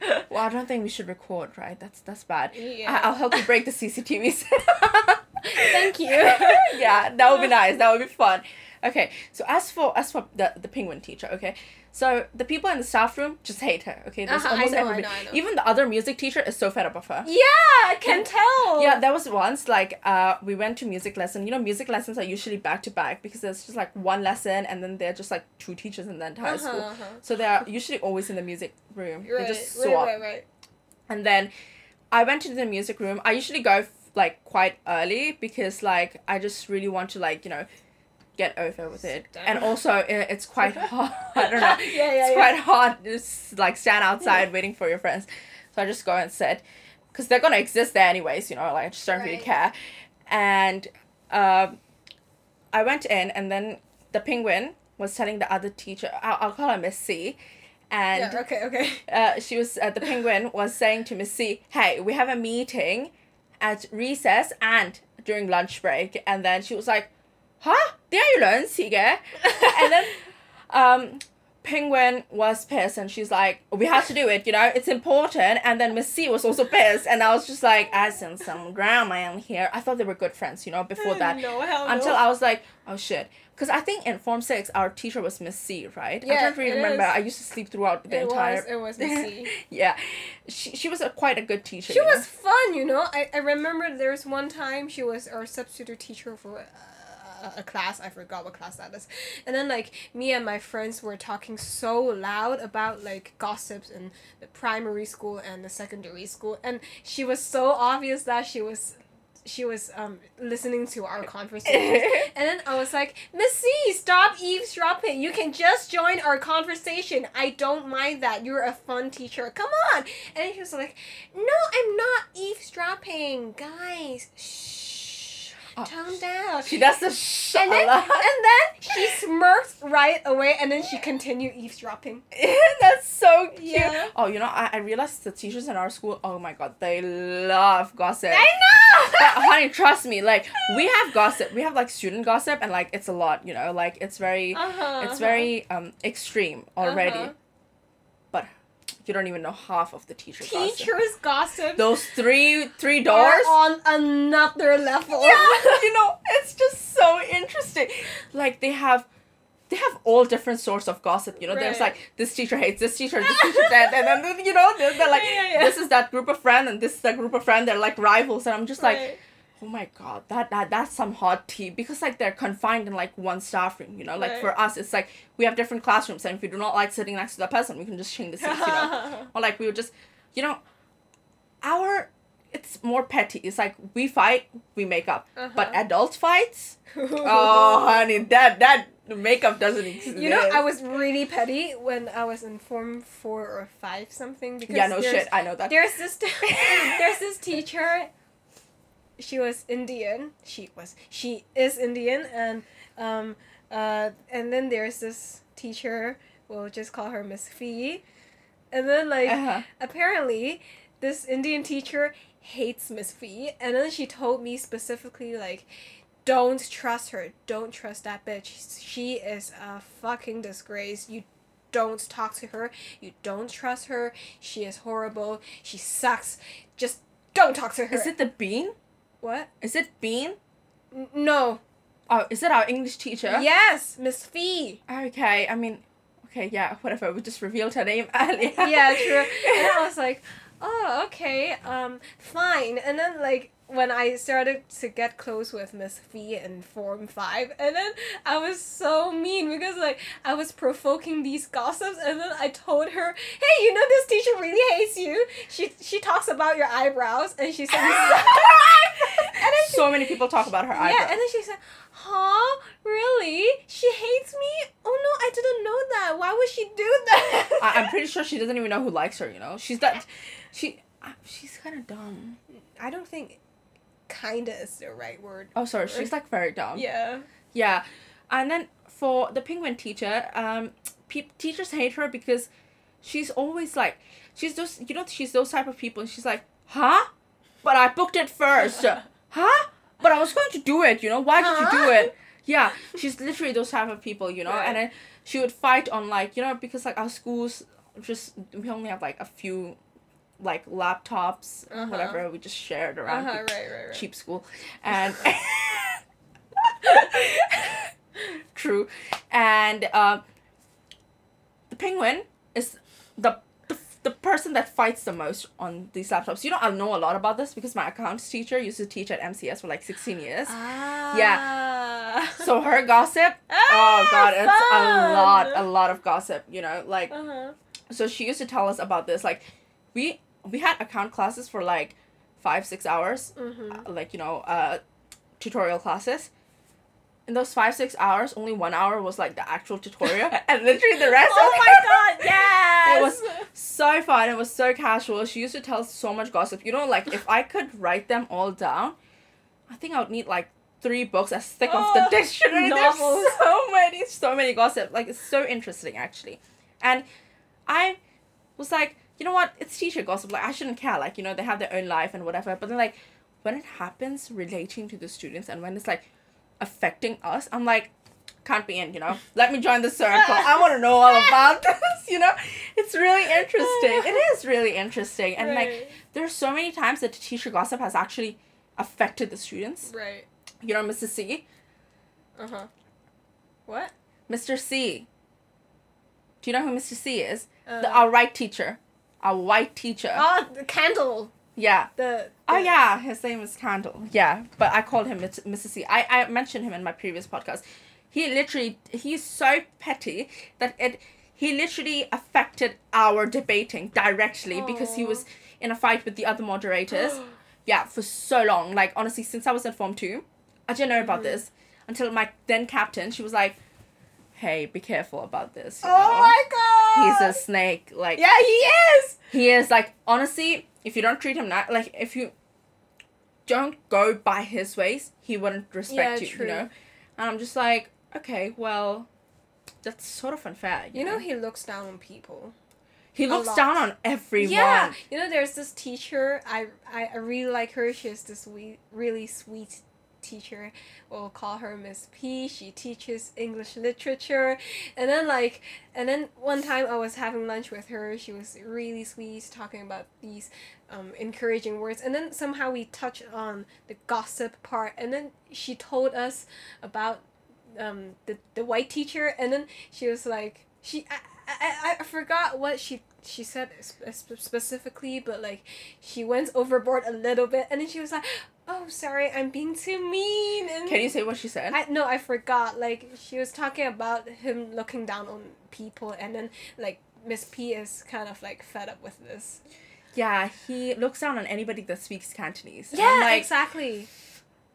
Well, I don't think we should record, right? That's that's bad. Yeah. I, I'll help you break the CCTVs. Thank you. yeah, that would be nice. That would be fun. Okay, so as for as for the the penguin teacher, okay, so the people in the staff room just hate her. Okay, there's Uh-huh, almost know, I know, I know. Even the other music teacher is so fed up of her. yeah, I can tell. Yeah, there was once like uh we went to music lesson. You know, music lessons are usually back to back because there's just like one lesson and then they're just like two teachers in the entire Uh-huh, school. uh-huh. So they are usually always in the music room. Right, They just right, swap. right, right. And then I went to the music room. I usually go like quite early because like I just really want to like you know get over with it. Sit And also it's quite hard. I don't know. Yeah, yeah, it's yeah. quite hot. Just like stand outside waiting for your friends. So I just go and sit because they're gonna exist there anyways. You know, like I just don't really care. And um, I went in, and then the penguin was telling the other teacher. I'll, I'll call her Miss C. And Yeah, okay, okay. uh, she was uh, the penguin was saying to Miss C, "Hey, we have a meeting at recess and during lunch break." And then she was like, "Huh? 点解要两次嘅？" and then um penguin was pissed and she's like we have to do it you know it's important and then miss c was also pissed and i was just like as in some drama in here i thought they were good friends you know before that No, hell no. until i was like oh shit because i think in form 6 our teacher was miss c right i Yeah, don't really it remember is. i used to sleep throughout the it entire was, it was Missy. yeah she, she was a, quite a good teacher She you know? was fun, you know. I, I remember there was one time she was our substitute teacher for uh, a class. I forgot what class that is. And then like me and my friends were talking so loud about like gossips in the primary school and the secondary school, and she was so obvious that she was. She was um listening to our conversation, and then I was like, Missy, stop eavesdropping. You can just join our conversation. I don't mind that. You're a fun teacher. Come on. And she was like, No, I'm not eavesdropping. Guys, shh. Oh, Tone down. she does the sh and then, lot. and then she smirks right away, and then she continued eavesdropping. That's so cute. Yeah. Oh, you know, I, I realized the teachers in our school, oh my god, they love gossip. I know. But honey, trust me, like we have gossip. We have like student gossip and like it's a lot, you know, like it's very Uh-huh, it's uh-huh. very um extreme already. Uh-huh. You don't even know half of the teacher gossip. Teachers gossip. Those three three are doors. on another level. yeah, you know, it's just so interesting. Like they have they have all different sorts of gossip, you know. There's like this teacher hates this teacher, this teacher that, and then you know they're, they're like Yeah, yeah, yeah. this is that group of friend and this is that group of friend. They're like rivals, and I'm just like, Right. Oh my god, that that that's some hot tea because like they're confined in like one staff room, you know. Like Right. for us, it's like we have different classrooms, and if we do not like sitting next to that person, we can just change the seats, you know. or like we would just, you know, our it's more petty. It's like we fight, we make up, but Uh-huh. adult fights. Oh, honey, that that makeup doesn't exist. You know, I was really petty when I was in form four or five something because yeah, no shit. I know that. There's this there's this teacher. She was Indian. She was she is Indian and Um, uh, and then there's this teacher. We'll just call her Miss Fee. And then like Uh-huh. apparently this Indian teacher hates Miss Fee, and then she told me specifically like, don't trust her. Don't trust that bitch. She is a fucking disgrace. You don't talk to her. You don't trust her. She is horrible. She sucks. Just don't talk to her. Is it the Bean? What? Is it Bean? N- no. Oh, is it our English teacher? Yes, Miss Fee. Okay, I mean, okay, yeah, whatever. We just revealed her name earlier. yeah, true. And I was like, oh, okay, um, fine. And then like when I started to get close with Miss Fee in Form Five, and then I was so mean because like I was provoking these gossips, and then I told her, hey, you know this teacher really hates you. She she talks about your eyebrows, and she said, and then she, so many people talk about her yeah, and then she said, huh, really? She hates me? Oh no, I didn't know that. Why would she do that? I, I'm pretty sure she doesn't even know who likes her. You know, she's that. She, she's kind of dumb. I don't think kinda is the right word. Oh, sorry, she's like very dumb. Yeah. Yeah, and then for the penguin teacher, um, pe- teachers hate her because she's always like, she's those, you know, she's those type of people. And she's like, huh? But I booked it first. huh? But I was going to do it. You know, why did you do it? Yeah, she's literally those type of people. You know, Right. and then she would fight on like, you know, because like our schools just we only have like a few, like laptops, Uh-huh. whatever. We just shared around. Uh-huh, right, right, right. cheap school and true and um the penguin is the, the the person that fights the most on these laptops you know i know a lot about this because my accounts teacher used to teach at mcs for like 16 years Ah. Yeah. so her gossip oh god it's a lot a lot of gossip you know like Uh-huh. so she used to tell us about this like we we had account classes for like five six hours. Mm-hmm. like you know uh tutorial classes. In those five six hours only one hour was like the actual tutorial. And literally the rest Oh my god, yes! It was so fun. It was so casual. She used to tell us so much gossip. You know like if i could write them all down i think i would need like three books as thick of the Oh, dictionary novels. there's so many so many gossip. Like it's so interesting actually. And i was like you know what? It's teacher gossip. Like i shouldn't care. Like you know they have their own life and whatever. But then like when it happens relating to the students and when it's like affecting us i'm like can't be in you know? Let me join the circle. I want to know all about this you know? It's really interesting. It is really interesting. And like there's so many times that teacher gossip has actually affected the students. Right. you know mr c? Uh-huh. What? mr c. Do you know who mr c is? Uh, the, our right teacher our white teacher Oh, the candle. yeah The, Oh yeah, his name is Candle. Yeah, but I called him Mr. Mr. C. I I mentioned him in my previous podcast. He literally he's so petty that it he literally affected our debating directly because he was in a fight with the other moderators. yeah, for so long. Like honestly, since I was in form two, I didn't know about Mhm. this until my then captain. She was like, "Hey, be careful about this." Oh know? my god! He's a snake. Like Yeah, he is! he is like honestly, if you don't treat him not like if you don't go by his ways, he wouldn't respect Yeah, you, true. you know? And I'm just like, okay, well, that's sort of unfair. You, You know, he looks down on people. he looks down on everyone. Yeah, you know, there's this teacher. I I, I really like her. She's this sweet, really sweet teacher. We'll call her Miss P. She teaches English literature, and then like, and then one time I was having lunch with her. She was really sweet, talking about these um, encouraging words, and then somehow we touched on the gossip part, and then she told us about um, the the white teacher, and then she was like, she I, I, I forgot what she she said sp- sp- specifically, but like she went overboard a little bit, and then she was like, "Oh, sorry, I'm being too mean." And Can you say what she said? I no, I forgot. Like she was talking about him looking down on people, and then like Miss P is kind of like fed up with this. yeah, he looks down on anybody that speaks Cantonese. Yeah, like, exactly.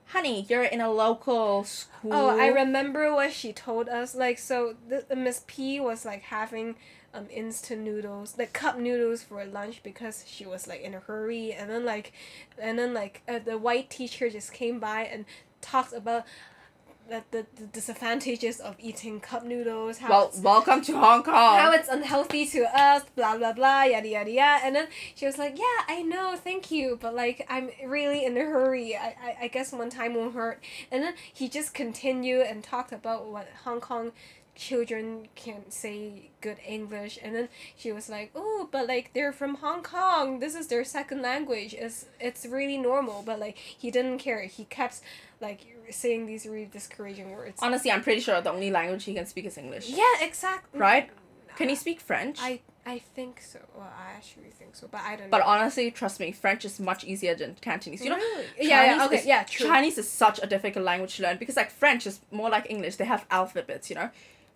Honey, you're in a local school. Oh, I remember what she told us. Like, so the, the Miss P was like having um instant noodles, like cup noodles for lunch because she was like in a hurry, and then like, and then like uh, the white teacher just came by and talked about that the, the disadvantages of eating cup noodles. How Well, welcome to Hong Kong. how it's unhealthy to us, blah blah blah, yada yada yada. And then she was like, "Yeah, I know, thank you, but like I'm really in a hurry. I, I, I guess one time won't hurt." And then he just continued and talked about what Hong Kong children can't say good English, and then she was like, "Oh, but like they're from Hong Kong. This is their second language. It's it's really normal." But like he didn't care. He kept like saying these really discouraging words. Honestly, I'm pretty sure the only language he can speak is English. yeah, exactly. Right? Can he speak French? I I think so. Well, I actually think so, but I don't know. But know. honestly, trust me, French is much easier than Cantonese. You know, Really? Yeah, yeah, okay, is- yeah, true. Chinese is such a difficult language to learn because like French is more like English. They have alphabets, you know.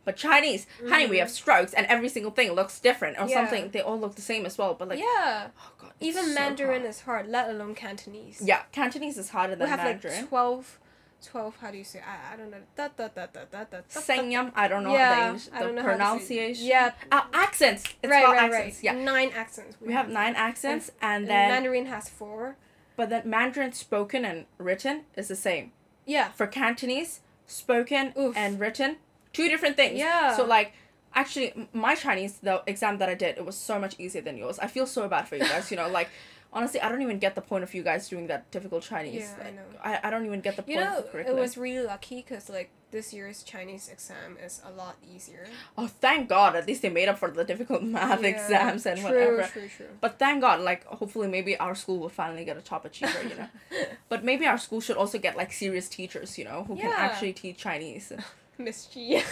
But Chinese, honey, we have strokes, and every single thing looks different or Mm-hmm. Yeah. something. They all look the same as well. But like, yeah, oh god, even so Mandarin hard. is hard, let alone Cantonese. Yeah, Cantonese is harder we than have Mandarin. like 12, 12, How do you say? I, I don't know. Da, da, da, da, da, da. Sangyam, I don't know yeah, the, English, I don't know how to say- pronunciation. Yeah, Uh, accents. It's right, right, accents. right. Yeah. nine accents. We have nine accents, and, and then Mandarin has four. but then Mandarin spoken and written is the same. Yeah, For Cantonese, spoken Oof. and written, two different things. Yeah. So like, actually, my Chinese the exam that I did, it was so much easier than yours. I feel so bad for you guys. You know, like. Honestly, I don't even get the point of you guys doing that difficult Chinese. Yeah, I know. I, I don't even get the point you of know, it was really lucky because like this year's Chinese exam is a lot easier. Oh, thank God! At least they made up for the difficult math Yeah, exams and true, whatever. True, true, But thank God, like hopefully maybe our school will finally get a top achiever, you know. but maybe our school should also get like serious teachers, you know, who can actually teach Chinese. Miss G.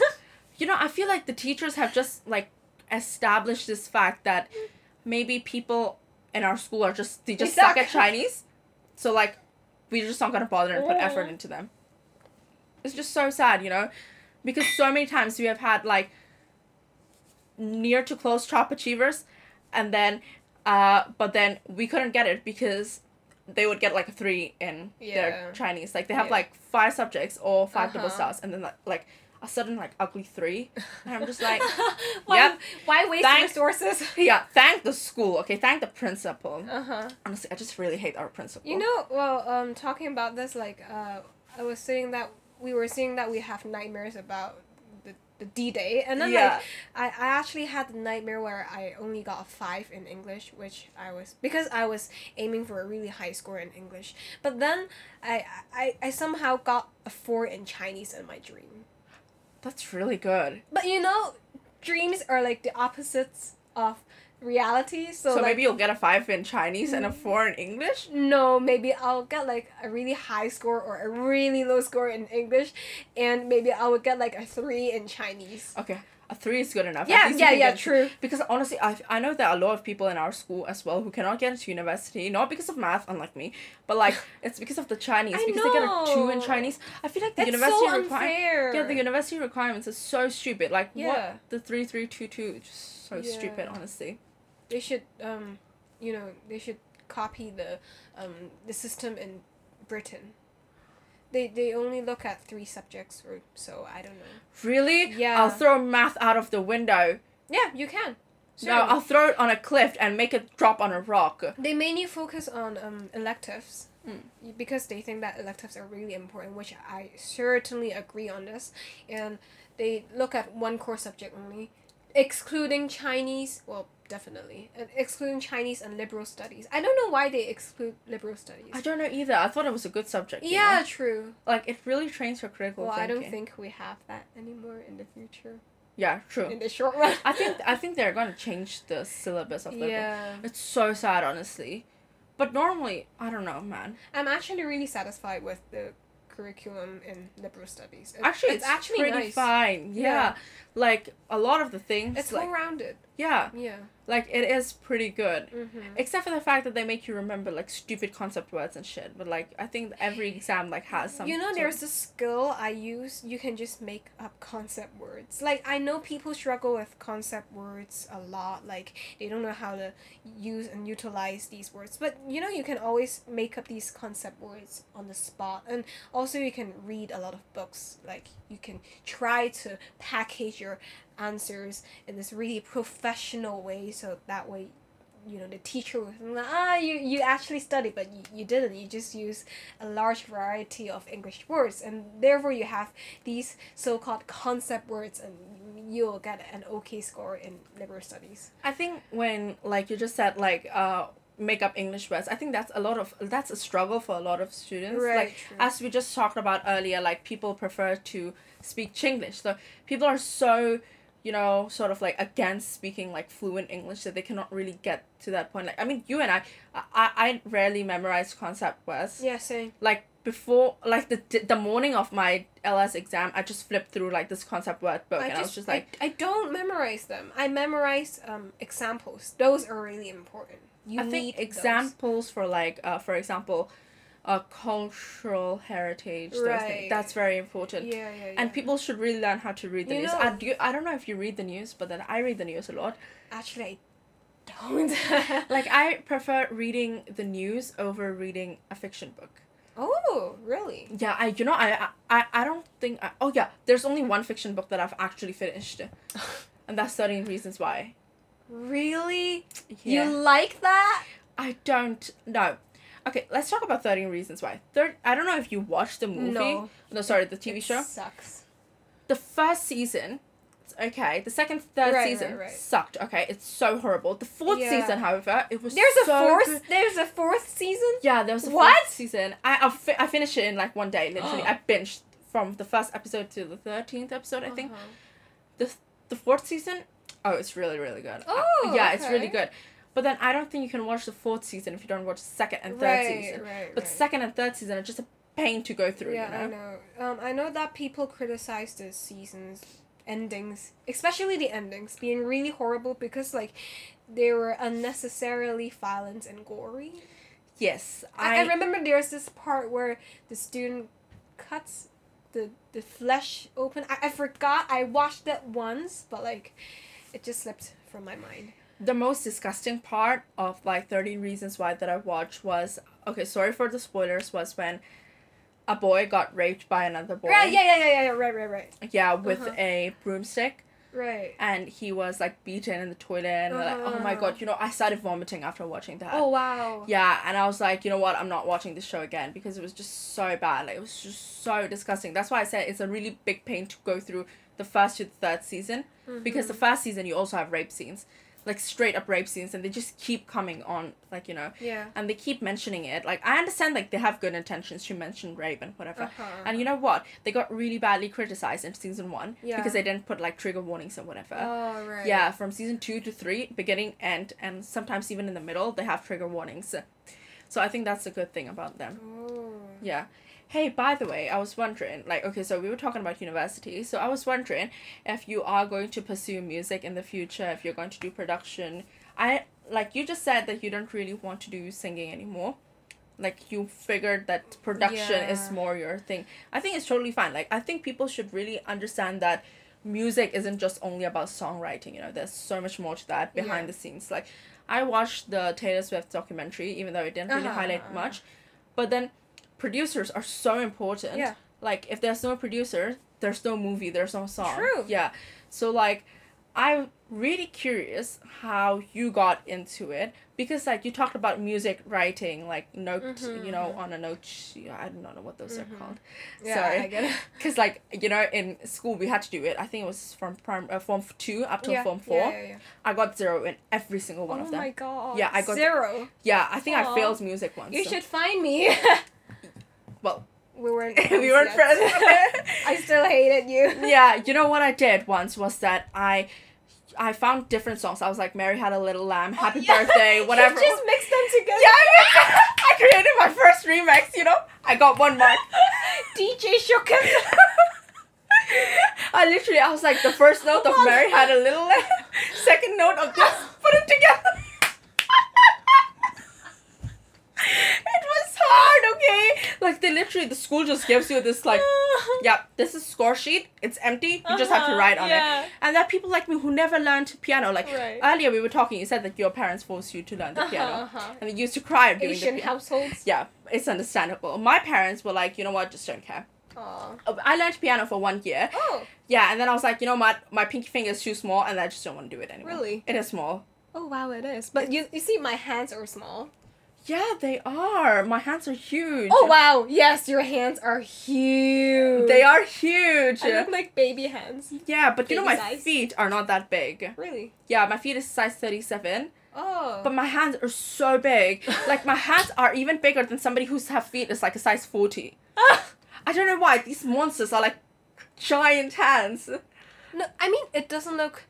You know, I feel like the teachers have just like established this fact that maybe people in our school are just they just suck suck. at Chinese. So like we just not gonna bother and put effort into them. It's just so sad, you know? Because so many times we have had like near to close top achievers and then uh but then we couldn't get it because they would get like a three in their Chinese. Like they have Yeah. like five subjects or 5 double Uh-huh. stars and then like a sudden like ugly three. And I'm just like why, Yep. why waste Thanks. resources? yeah, thank the school, okay? Thank the principal. Uh huh. Honestly, I just really hate our principal. You know, well, um, talking about this, like, uh, I was saying that we were saying that we have nightmares about the, the D Day, and then Yeah. like, I, I actually had the nightmare where I only got a five in English, which I was because I was aiming for a really high score in English, but then I I, I somehow got a four in Chinese in my dream. That's really good. But you know, dreams are like the opposites of reality, so, So, like, maybe you'll get a five in Chinese and a mm-hmm. four in English? No, maybe I'll get like a really high score or a really low score in English, and maybe I would get like a three in Chinese. Okay, a three is good enough. Yeah, yeah, yeah, true. Because honestly, I, I know there are a lot of people in our school as well who cannot get into university, not because of math, unlike me, but like it's because of the Chinese. I because they get a two in. Chinese. I feel like the university so requirement. unfair. Yeah, the university requirements are so stupid. Like Yeah. what the three three two two, just so stupid. Honestly. They should um, you know, they should copy the um the system in Britain. They they only look at three subjects or so. I don't know. Really? Yeah. I'll throw math out of the window. Yeah, you can. No, Certainly. I'll throw it on a cliff and make it drop on a rock. They mainly focus on um, electives Mm. because they think that electives are really important, which I certainly agree on this. And they look at one core subject only, excluding Chinese. Well, definitely, and excluding Chinese and liberal studies. I don't know why they exclude liberal studies. I don't know either. I thought it was a good subject. you yeah, know? true. Like it really trains your critical Well, I don't think we have that anymore in the future. Yeah, true. In the short run. I think I think they're gonna change the syllabus of liberal. Yeah. It's so sad, honestly. But normally, I don't know, man. I'm actually really satisfied with the curriculum in liberal studies. It- Actually, it's, actually pretty nice. fine. Yeah. Yeah. like a lot of the things, It's like well rounded. Yeah, Yeah. like it is pretty good. Mm-hmm. Except for the fact that they make you remember like stupid concept words and shit. But like I think every exam like has some. You know, there's a skill I use. You can just make up concept words. Like I know people struggle with concept words a lot. Like they don't know how to use and utilize these words. But you know, you can always make up these concept words on the spot. And also, you can read a lot of books. Like you can try to package your answers in this really professional way, so that way you know the teacher was like ah you you actually studied but you, you didn't you just use a large variety of english words and therefore you have these so-called concept words and you'll get an okay score in liberal studies I think when like you just said like uh make up English words, I think that's a lot of that's a struggle for a lot of students. Right, Like true. as we just talked about earlier, like people prefer to speak Chinglish. So people are so you know, sort of like against speaking like fluent English that they cannot really get to that point. Like I mean you and I I, I rarely memorize concept words. yeah same Like before like the the morning of my LS exam I just flipped through like this concept word book I and just, I was just like I, I don't memorize them. I memorize um examples. Those are really important. You I need think those. examples for like uh for example, uh cultural heritage. Right. that's very important. Yeah, yeah, yeah. And people should really learn how to read the You news. know- I do. I don't know if you read the news, but then I read the news a lot. actually I don't. Like I prefer reading the news over reading a fiction book. oh, really? Yeah, I you know I I I don't think I, oh yeah there's only one fiction book that I've actually finished, and that's Thirteen Reasons Why. Really? Yeah. You like that? I don't know. Okay, let's talk about Thirteen Reasons Why. Third, I don't know if you watched the movie. No. No, sorry, the TV It show. sucks. The first season, okay. The second, third Right, season right, right. sucked. Okay, it's so horrible. The fourth Yeah. season, however, it was There's a fourth. good. There's a fourth season. Yeah, there was a What? fourth season. I I, fi- I finished it in like one day. Literally, I binged from the first episode to the thirteenth episode. I think Uh-huh. the the fourth season. Oh, it's really really good. Uh, Oh, yeah, it's really good. But then I don't think you can watch the fourth season if you don't watch the second and third right, season. right, But right. second and third season are just a pain to go through. yeah, you know? I know. Um, I know that people criticize the seasons endings, especially the endings, being really horrible because like they were unnecessarily violent and gory. Yes, I, I remember there's this part where the student cuts the the flesh open. I, I forgot. I watched that once, but like it just slipped from my mind. The most disgusting part of like 13 reasons why that i watched was okay sorry for the spoilers was when a boy got raped by another boy Right, yeah, yeah, yeah, yeah, right, right, right. yeah with Uh-huh. a broomstick Right. and he was like beaten in the toilet and we're like oh my Uh-huh. god you know i started vomiting after watching that Oh wow. yeah and i was like you know what i'm not watching this show again because it was just so bad like it was just so disgusting that's why i said it's a really big pain to go through the first to the third season because the Mm-hmm. first season you also have rape scenes like straight up rape scenes and they just keep coming on like you know Yeah. and they keep mentioning it like i understand like they have good intentions to mention rape and whatever Uh-huh. and you know what they got really badly criticized in season one Yeah. because they didn't put like trigger warnings and whatever Oh right. yeah from season two to three beginning end and sometimes even in the middle they have trigger warnings so i think that's a good thing about them Oh. yeah. Hey, by the way, I was wondering, like, okay, so we were talking about university. So I was wondering if you are going to pursue music in the future, if you're going to do production. I, like, you just said that you don't really want to do singing anymore. Like, you figured that production is more your thing. I think it's totally fine. Like, I think people should really understand that music isn't just only about songwriting, you know, there's so much more to that behind Yeah. the scenes. Like, I watched the Taylor Swift documentary, even though it didn't really Uh-huh, highlight much. But then producers are so important. Yeah. Like if there's no producer, there's no movie, there's no song. True. Yeah. So like I'm really curious how you got into it because like you talked about music writing like note Mhm, you know on a note sheet. I don't know what those Mhm. are called Yeah, Sorry. I get it. because like you know in school we had to do it I think it was from prim- uh, form two up to yeah. form four Yeah, yeah, yeah. I got zero in every single one oh of them Oh my god. Yeah, I got- zero. yeah I think I failed music once You so- should find me. well we weren't. we weren't friends friends. I still hated you. yeah, you know what I did once was that I I found different songs. I was like, Mary had a little lamb, oh, happy Yeah. birthday, whatever. You just mix them together. yeah, I, I created my first remix, you know? I got one mark. DJ shook him. I literally, I was like, the first note of Mary had a little lamb, second note of this, put it together. Hard, okay? Like, they literally, the school just gives you this, like, yeah, this is score sheet. It's empty. You just have to Uh-huh, write on yeah. it. And there are people like me who never learned piano. Like Right. earlier, we were talking. You said that your parents forced you to learn the piano, Uh-huh, uh-huh. and you used to cry during Asian the piano. households. Yeah, it's understandable. My parents were like, you know what, just don't care. Aw. Uh, I learned piano for one year. Oh, Yeah, and then I was like, you know what, my pinky finger is too small, and I just don't want to do it anymore. Really? It is small. Oh wow, it is. But you you see, my hands are small. Yeah, they are. My hands are huge. Oh wow, yes, your hands are huge. They are huge. I look like baby hands. Yeah, but you know my size. feet are not that big. Really? Yeah, my feet is size 37, Oh. but my hands are so big. like my hands are even bigger than somebody who's have feet is like a size 40. I don't know why these monsters are like giant hands. no, I mean it doesn't look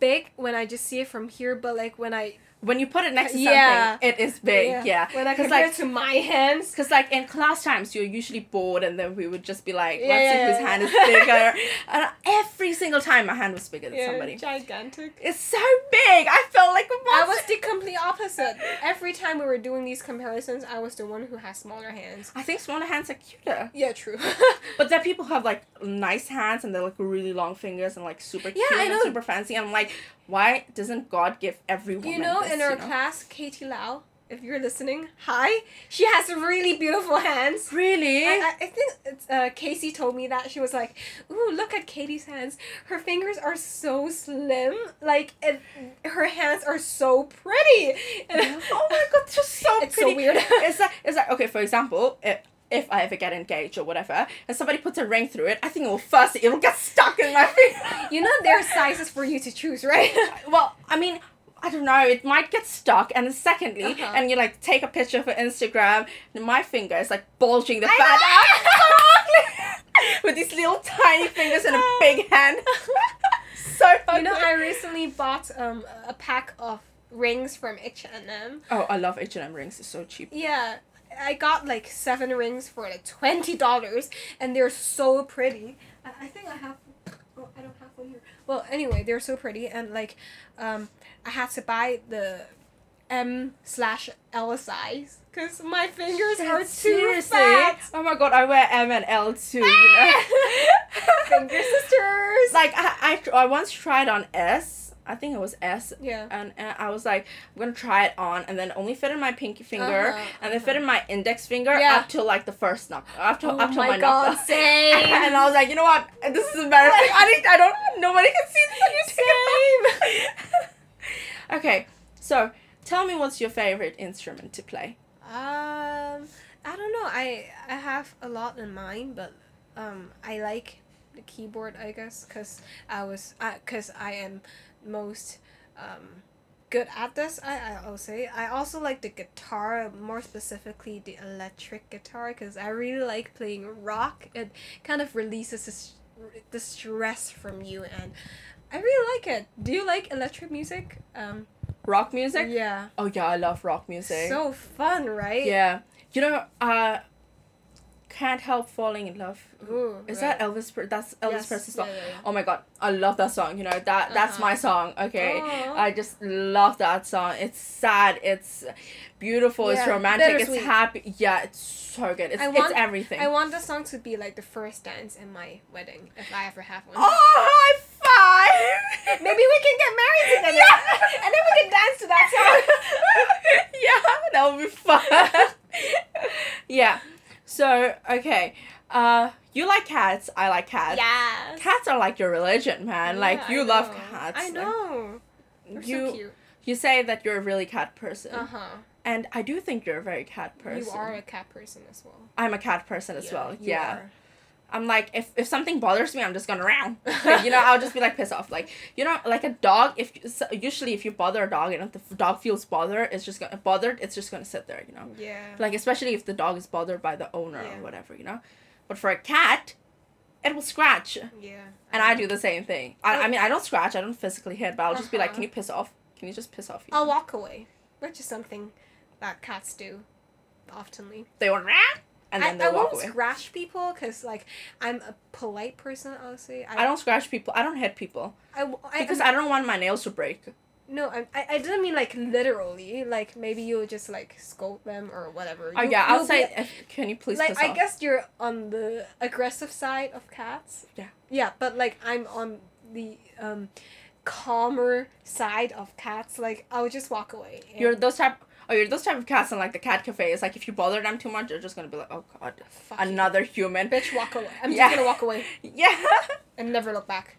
big when I just see it from here, but like when I When you put it next to Yeah. something, it is big. Yeah. when I compare like to my hands. Because like in class times, you're usually bored, and then we would just be like, "Let's see yeah, whose yeah. hand is bigger." and every single time, my hand was bigger than Yeah, somebody. gigantic. It's so big. I felt like a I monster. I was the complete opposite. Every time we were doing these comparisons, I was the one who has smaller hands. I think smaller hands are cuter. Yeah, true. But then people who have like nice hands and they're like really long fingers and like super Yeah, cute I and know. super fancy. And I'm like, why doesn't God give every woman you know, this, in our you know? class, Katie Lau, if you're listening, hi. She has really beautiful hands. Really? I, I, I think it's, uh, Casey told me that she was like, "Ooh, look at Katie's hands. Her fingers are so slim. Like, it, her hands are so pretty." And oh my god, they're so It's so weird. it's like it's like okay, for example, if if I ever get engaged or whatever, and somebody puts a ring through it, I think it will first it will get stuck in my finger. you know, there are sizes for you to choose, right? well, I mean. I don't know. It might get stuck, and secondly, Uh-huh. and you like take a picture for Instagram, and my finger is like bulging the I fat out, with these little tiny fingers and a big hand. so funny you know. I recently bought um a pack of rings from H and M. oh, I love H and M rings. It's so cheap. Yeah, I got like seven rings for like twenty dollars, and they're so pretty. I, I think I have. Oh, I don't have one here. Well, anyway, they're so pretty, and like, um, I had to buy the M slash L size because my fingers are too Seriously? fat. Oh my god, I wear M and L too. You know. Finger sisters. like I, I, I once tried on S. I think it was S. Yeah. And, and I was like, I'm gonna try it on, and then only fit in my pinky finger, Uh-huh, and then fit in my index finger Yeah. up to like the first knock, up to Oh up to my my, God, knuckle. same. and I was like, you know what? This is embarrassing. I need. I don't. Nobody can see this. I need to take it off. okay, so tell me what's your favorite instrument to play? Um, I don't know. I I have a lot in mind, but um, I like the keyboard, I guess, cause I was, I, cause I am most um good at this. I I'll say. I also like the guitar, more specifically the electric guitar, cause I really like playing rock. It kind of releases the, the stress from you, and I really like it. Do you like electric music? Um, Rock music? yeah. Oh yeah, I love rock music. So fun, right? yeah, you know, uh, can't help falling in love. Ooh, Is right. that Elvis? Pre- that's Elvis Yes, Presley's song. yeah, yeah, yeah. Oh my god, I love that song. You know that that's Uh-huh. my song. Okay, Aw. I just love that song. It's sad. It's beautiful. it's romantic. It's happy. Yeah, it's so good. It's I want- it's everything. I want the song to be like the first dance in my wedding, if I ever have one. oh, high five! Maybe we can get married together, Yeah. and then we can dance to that song. yeah, that would be fun. yeah. So okay, uh, you like cats. I like cats. yeah. Cats are like your religion, man. like you love cats. I know. You so cute. you say that you're a really cat person, Uh huh. and I do think you're a very cat person. You are a cat person as well. I'm a cat person as Yeah, well. Yeah. are. I'm like if if something bothers me, I'm just gonna round. Like, you know, I'll just be like piss off. Like you know, like a dog. If usually if you bother a dog and if the dog feels bothered, it's just gonna bothered. It's just gonna sit there. You know, Yeah. like especially if the dog is bothered by the owner Yeah. or whatever. You know, but for a cat, it will scratch. Yeah. And I do the same thing. I, I mean, I don't scratch. I don't physically hit, but I'll just be like, Uh-huh. "Can you piss off? Can you just piss off?" You I'll know? walk away, which is something that cats do, oftenly. They went rah, and then I, they I walk won't scratch people because like I'm a polite person. Honestly, I'll I don't scratch people. I don't hit people I because I'm- I don't want my nails to break. No, I, I, I didn't mean like literally. Like maybe you'll just like scold them or whatever. Oh You- yeah, I'll say, be- "Can you please like I off?" guess you're on the aggressive side of cats. Yeah. Yeah, but like I'm on the um, calmer side of cats. Like I'll just walk away. You're those type. Oh, you're those type of cats in like the cat cafe. It's like if you bother them too much, they're just gonna be like, "Oh God, Fuck you. another human." bitch. Walk away. I'm Yeah. just gonna walk away Yeah. and never look back.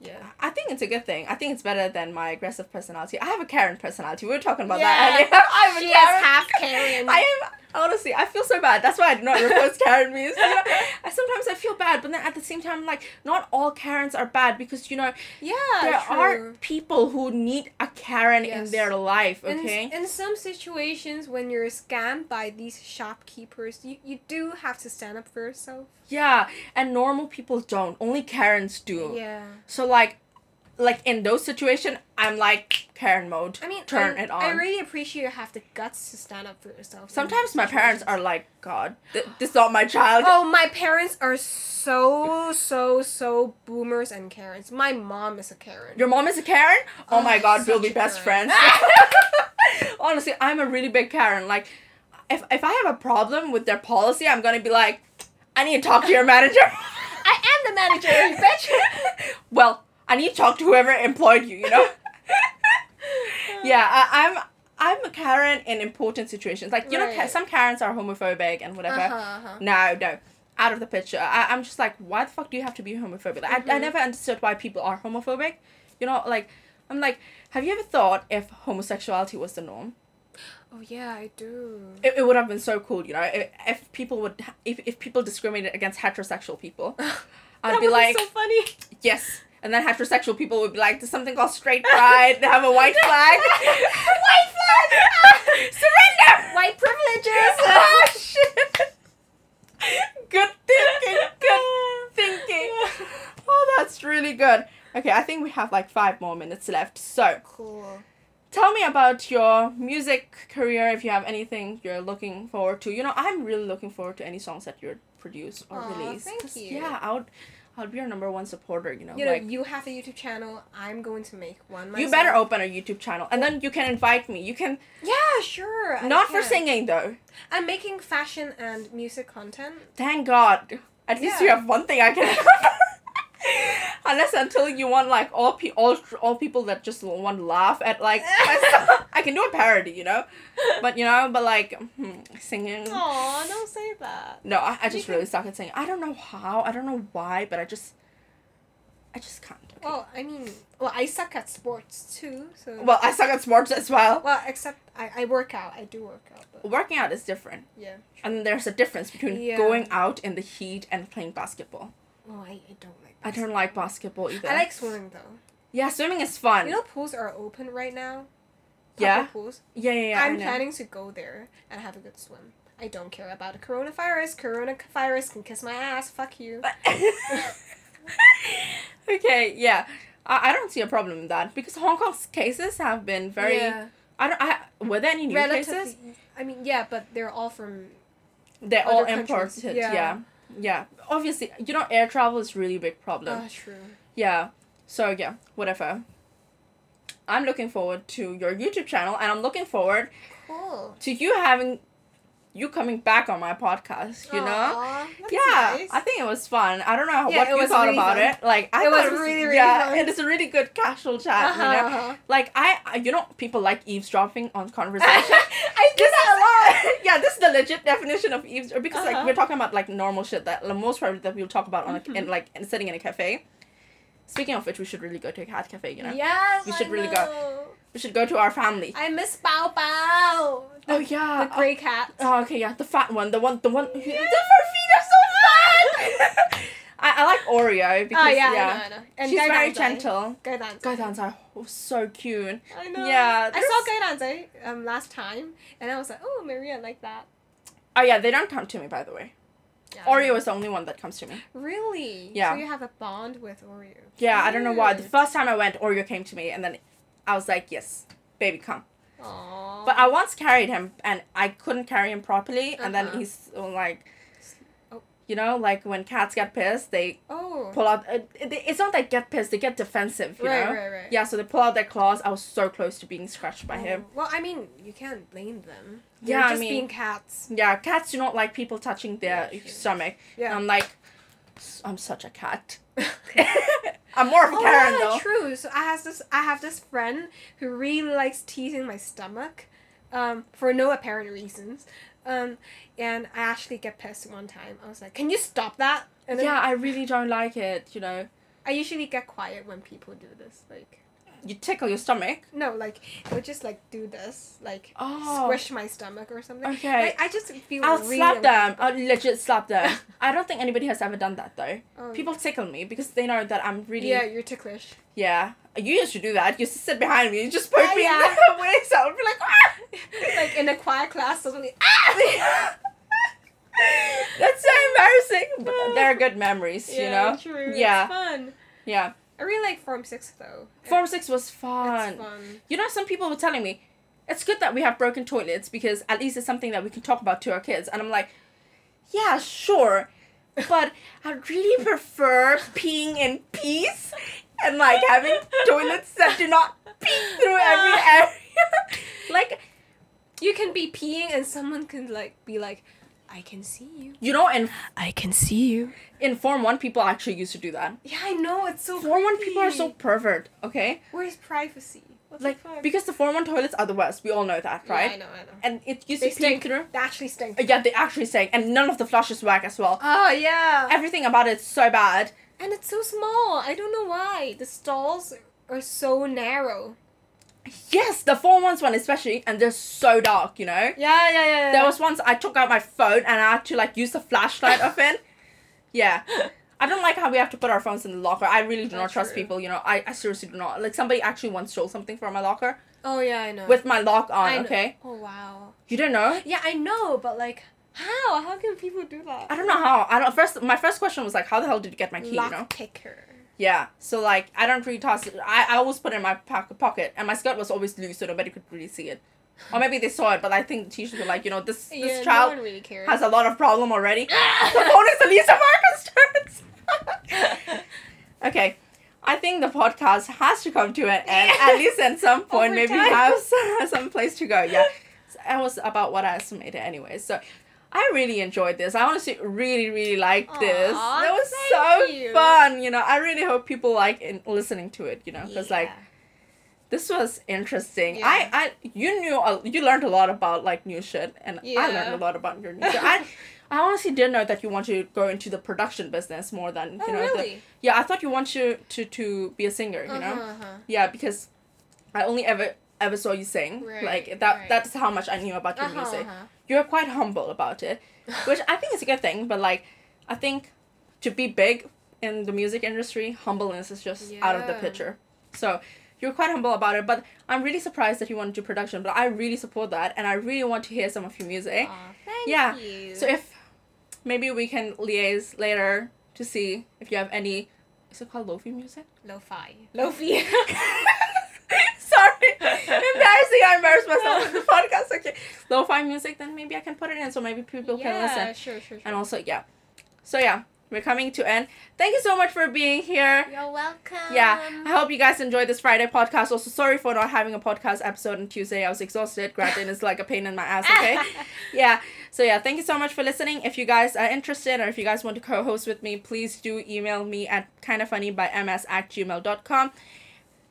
Yeah. I think it's a good thing. I think it's better than my aggressive personality. I have a Karen personality. We were talking about Yeah. that earlier. I have a She Karen. half Karen. I am honestly. I feel so bad. That's why I do not repost Karen memes. You know, I sometimes I feel bad, but then at the same time, like not all Karens are bad because you know yeah, there true. are people who need a Karen in their life. In- Okay. In, some situations, when you're scammed by these shopkeepers, you, you do have to stand up for yourself. yeah, and normal people don't. Only Karens do. Yeah. So like, like in those situations, I'm like Karen mode. I mean, turn I, it on. I really appreciate you have the guts to stand up for yourself. Sometimes my parents are like, God, th- this is not my child. Oh, my parents are so so so boomers and Karens. My mom is a Karen. Your mom is a Karen? Oh, Oh, my God, we'll be best Karen. friends. Honestly, I'm a really big Karen. Like, if if I have a problem with their policy, I'm gonna be like, I need to talk to your manager. I am the manager, you bitch. well, I need to talk to whoever employed you. You know. yeah, I, I'm. I'm a Karen in important situations. Like you know, some Karens are homophobic and whatever. Uh-huh, uh-huh. No, no. Out of the picture. I, I'm just like, why the fuck do you have to be homophobic? Like, I, I Mhm. never understood why people are homophobic. You know, like, I'm like, have you ever thought if homosexuality was the norm? Oh yeah, I do. It, it would have been so cool, you know, if, if people would, if, if people discriminated against heterosexual people. I'd be like, so funny. yes. And then heterosexual people would be like, there's something called straight pride. They have a white flag. white flag! Surrender! White privileges. oh, shit. Good thinking. Good thinking. Oh, that's really good. Okay, I think we have like five more minutes left. So, Cool. tell me about your music career if you have anything you're looking forward to. You know, I'm really looking forward to any songs that you produce or Aw, release. thank you. Yeah, I would, I would be your number one supporter, you know. You know, like, you have a YouTube channel. I'm going to make one. you better open a YouTube channel and then you can invite me. You can, Yeah, sure. I not for can. singing though. I'm making fashion and music content. Thank God. At least you have one thing I can. Unless until you want like all pe- all all people that just want to laugh at like. I can do a parody, you know. But you know, but like hmm, singing. Aw, don't say that. No, I, I just You really can- suck at singing. I don't know how. I don't know why, but I just, I just can't. okay. Well, I mean, well, I suck at sports too. So. Well, I suck at sports as well. Well, except I, I work out. I do work out, but Working out is different, yeah. and there's a difference between Yeah. going out in the heat and playing basketball. Well, I, I don't like. I don't like basketball either. I like swimming though. Yeah, swimming is fun. You know, pools are open right now. Yeah? Pools. yeah, yeah, yeah. I'm planning to go there and have a good swim. I don't care about the coronavirus. Coronavirus can kiss my ass. Fuck you. okay, yeah. I, I don't see a problem with that because Hong Kong's cases have been very. yeah. I don't. I were there any new Relatively. cases? I mean, yeah, but they're all from. They're all countries, imported. yeah. Yeah. Yeah, Obviously, you know, air travel is really big problem. Oh, true. yeah. So yeah, whatever. I'm looking forward to your YouTube channel, and I'm looking forward Cool. to you having, you coming back on my podcast. You know. Yeah, nice. I think it was fun. I don't know Yeah, what you thought really about fun. it. Like I It thought was really, really yeah, fun. it is a really good casual chat. You know, Uh-huh, uh-huh. like I, you know, people like eavesdropping on conversation. I do that a lot. yeah, this is the legit definition of eavesdropping because like Uh-huh. we're talking about like normal shit that the most probably that we'll talk about on a, in like in, sitting in a cafe. Speaking of which, we should really go to a cat cafe. You know, Yes, We should I really go. We should go to our family. I miss Bao Bao. The, oh yeah, the gray cat. Oh, okay, yeah, the fat one, the one, the one. who- Yeah. The fur feet are so fat. I, I like Oreo because oh yeah, yeah, I know, I know. And she's Gai very gentle. Gai Danzai. Guy dance are so cute. I know. Yeah, I saw Gai Danzai um last time, and I was like, oh, Maria like that. Oh yeah, they don't come to me by the way. Yeah, Oreo is the only one that comes to me. Really? Yeah. So you have a bond with Oreo. Yeah, I don't know why. The first time I went, Oreo came to me, and then I was like, "Yes, baby, come." Aww. But I once carried him, and I couldn't carry him properly, and then Uh-huh. he's uh, like, Oh. you know, like when cats get pissed, they oh. pull out. Uh, it's not they get pissed; they get defensive. You right, know. right, right. Yeah, so they pull out their claws. I was so close to being scratched by him. Oh, Well, I mean, you can't blame them. Yeah, They're I just mean- being cats. Yeah, cats do not like people touching their Yeah, stomach. Yeah. I'm like, I'm such a cat. I'm more of a oh, Karen yeah, though. true. So I have this. I have this friend who really likes teasing my stomach, um, for no apparent reasons. Um, and I actually get pissed one time. I was like, "Can you stop that?" And then, Yeah, I really don't like it. You know. I usually get quiet when people do this. Like You tickle your stomach. no, like it would just like do this, like Oh. squish my stomach or something. Okay. Like, I just feel. I'll really slap them. I'll legit slap them. I don't think anybody has ever done that though. Oh, People tickle me because they know that I'm really. Yeah, you're ticklish. Yeah. You used to do that. You used to sit behind me and just poke Yeah, me yeah. in the waist. I would be like, ah! like in a quiet class, suddenly. Ah! That's so embarrassing. But they're good memories, you know? True. Yeah. It's fun. Yeah. I really like Form Six though. Form 6 was It's fun. fun. You know, some people were telling me, it's good that we have broken toilets because at least it's something that we can talk about to our kids. And I'm like, yeah, sure. But I really prefer peeing in peace and like having toilets that do not pee through every area. like, You can be peeing and someone can like be like, I can see you. you know, and I can see you. in Form 1, people actually used to do that. Yeah, I know. It's so. Form 1 people are so pervert, okay? Where's privacy? What's Like, the because the Form 1 toilets are the worst. We all know that, Yeah, right? I know, I know. And it used They to stink. through. They actually stink. Uh, Yeah, they actually stink. And none of the flushes work as well. Oh yeah. Everything about it is so bad. And it's so small. I don't know why. The stalls are so narrow. Yes, the Form 1's one especially, and they're so dark, you know? Yeah, yeah, yeah. yeah. There was once I took out my phone and I had to like use the flashlight of it. Yeah. I don't like how we have to put our phones in the locker. I really do not trust true. people, you know. I, I seriously do not. Like somebody actually once stole something from my locker Oh yeah, I know. with my lock on, I know. okay? Oh wow. You didn't know? Yeah, I know, but like, how? How can people do that? I don't know how. I don't first my first question was like how the hell did you get my key, Lock you know? picker. Yeah. So like I don't really toss it. I, I always put it in my pocket pocket and my skirt was always loose so nobody could really see it. Or maybe they saw it, but I think the teachers were like, you know, this this yeah, child no really has a lot of problem already. the phone is the least of our concerns. okay. I think the podcast has to come to an end. At least at some point, Over maybe time. have some, some place to go. Yeah. That was about what I estimated anyway. So I really enjoyed this. I honestly really, really liked this. Aw, It was so you. fun. You know, I really hope people like in listening to it, you know, because like this was interesting. Yeah. I, I, you knew, a, you learned a lot about like new shit, and I learned a lot about your new shit. I, I honestly didn't know that you want to go into the production business more than you Oh know. The, yeah, I thought you want to to to be a singer. You know. Uh-huh, uh-huh. Yeah, because I only ever ever saw you sing. Right, like that. right. That's how much I knew about your Uh-huh, music. uh-huh. You're quite humble about it, which I think is a good thing. But like, I think to be big in the music industry, humbleness is just out of the picture. So you're quite humble about it. But I'm really surprised that you want to do production. But I really support that, and I really want to hear some of your music. Aw, thank Yeah. you. So if maybe we can liaise later to see if you have any. Is it called lofi music? Lo-fi. Lo-fi. Sorry, embarrassing. I embarrassed myself in the podcast. Okay, lo-fi music. Then maybe I can put it in so maybe people can yeah, listen. sure, sure, sure. And also, yeah. So yeah, we're coming to end. Thank you so much for being here. You're welcome. Yeah, I hope you guys enjoyed this Friday podcast. Also, sorry for not having a podcast episode on Tuesday. I was exhausted. grad din, it's like a pain in my ass. Okay. yeah. So yeah, thank you so much for listening. If you guys are interested or if you guys want to co-host with me, please do email me at kindoffunny by ms at gmail.com.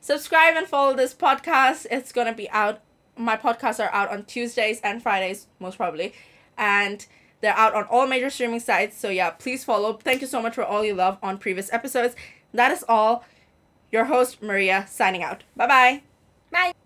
Subscribe and follow this podcast. It's gonna be out. My podcasts are out on Tuesdays and Fridays, most probably. And they're out on all major streaming sites. So yeah, please follow. Thank you so much for all your love on previous episodes. That is all. Your host, Maria, signing out. Bye bye. Bye.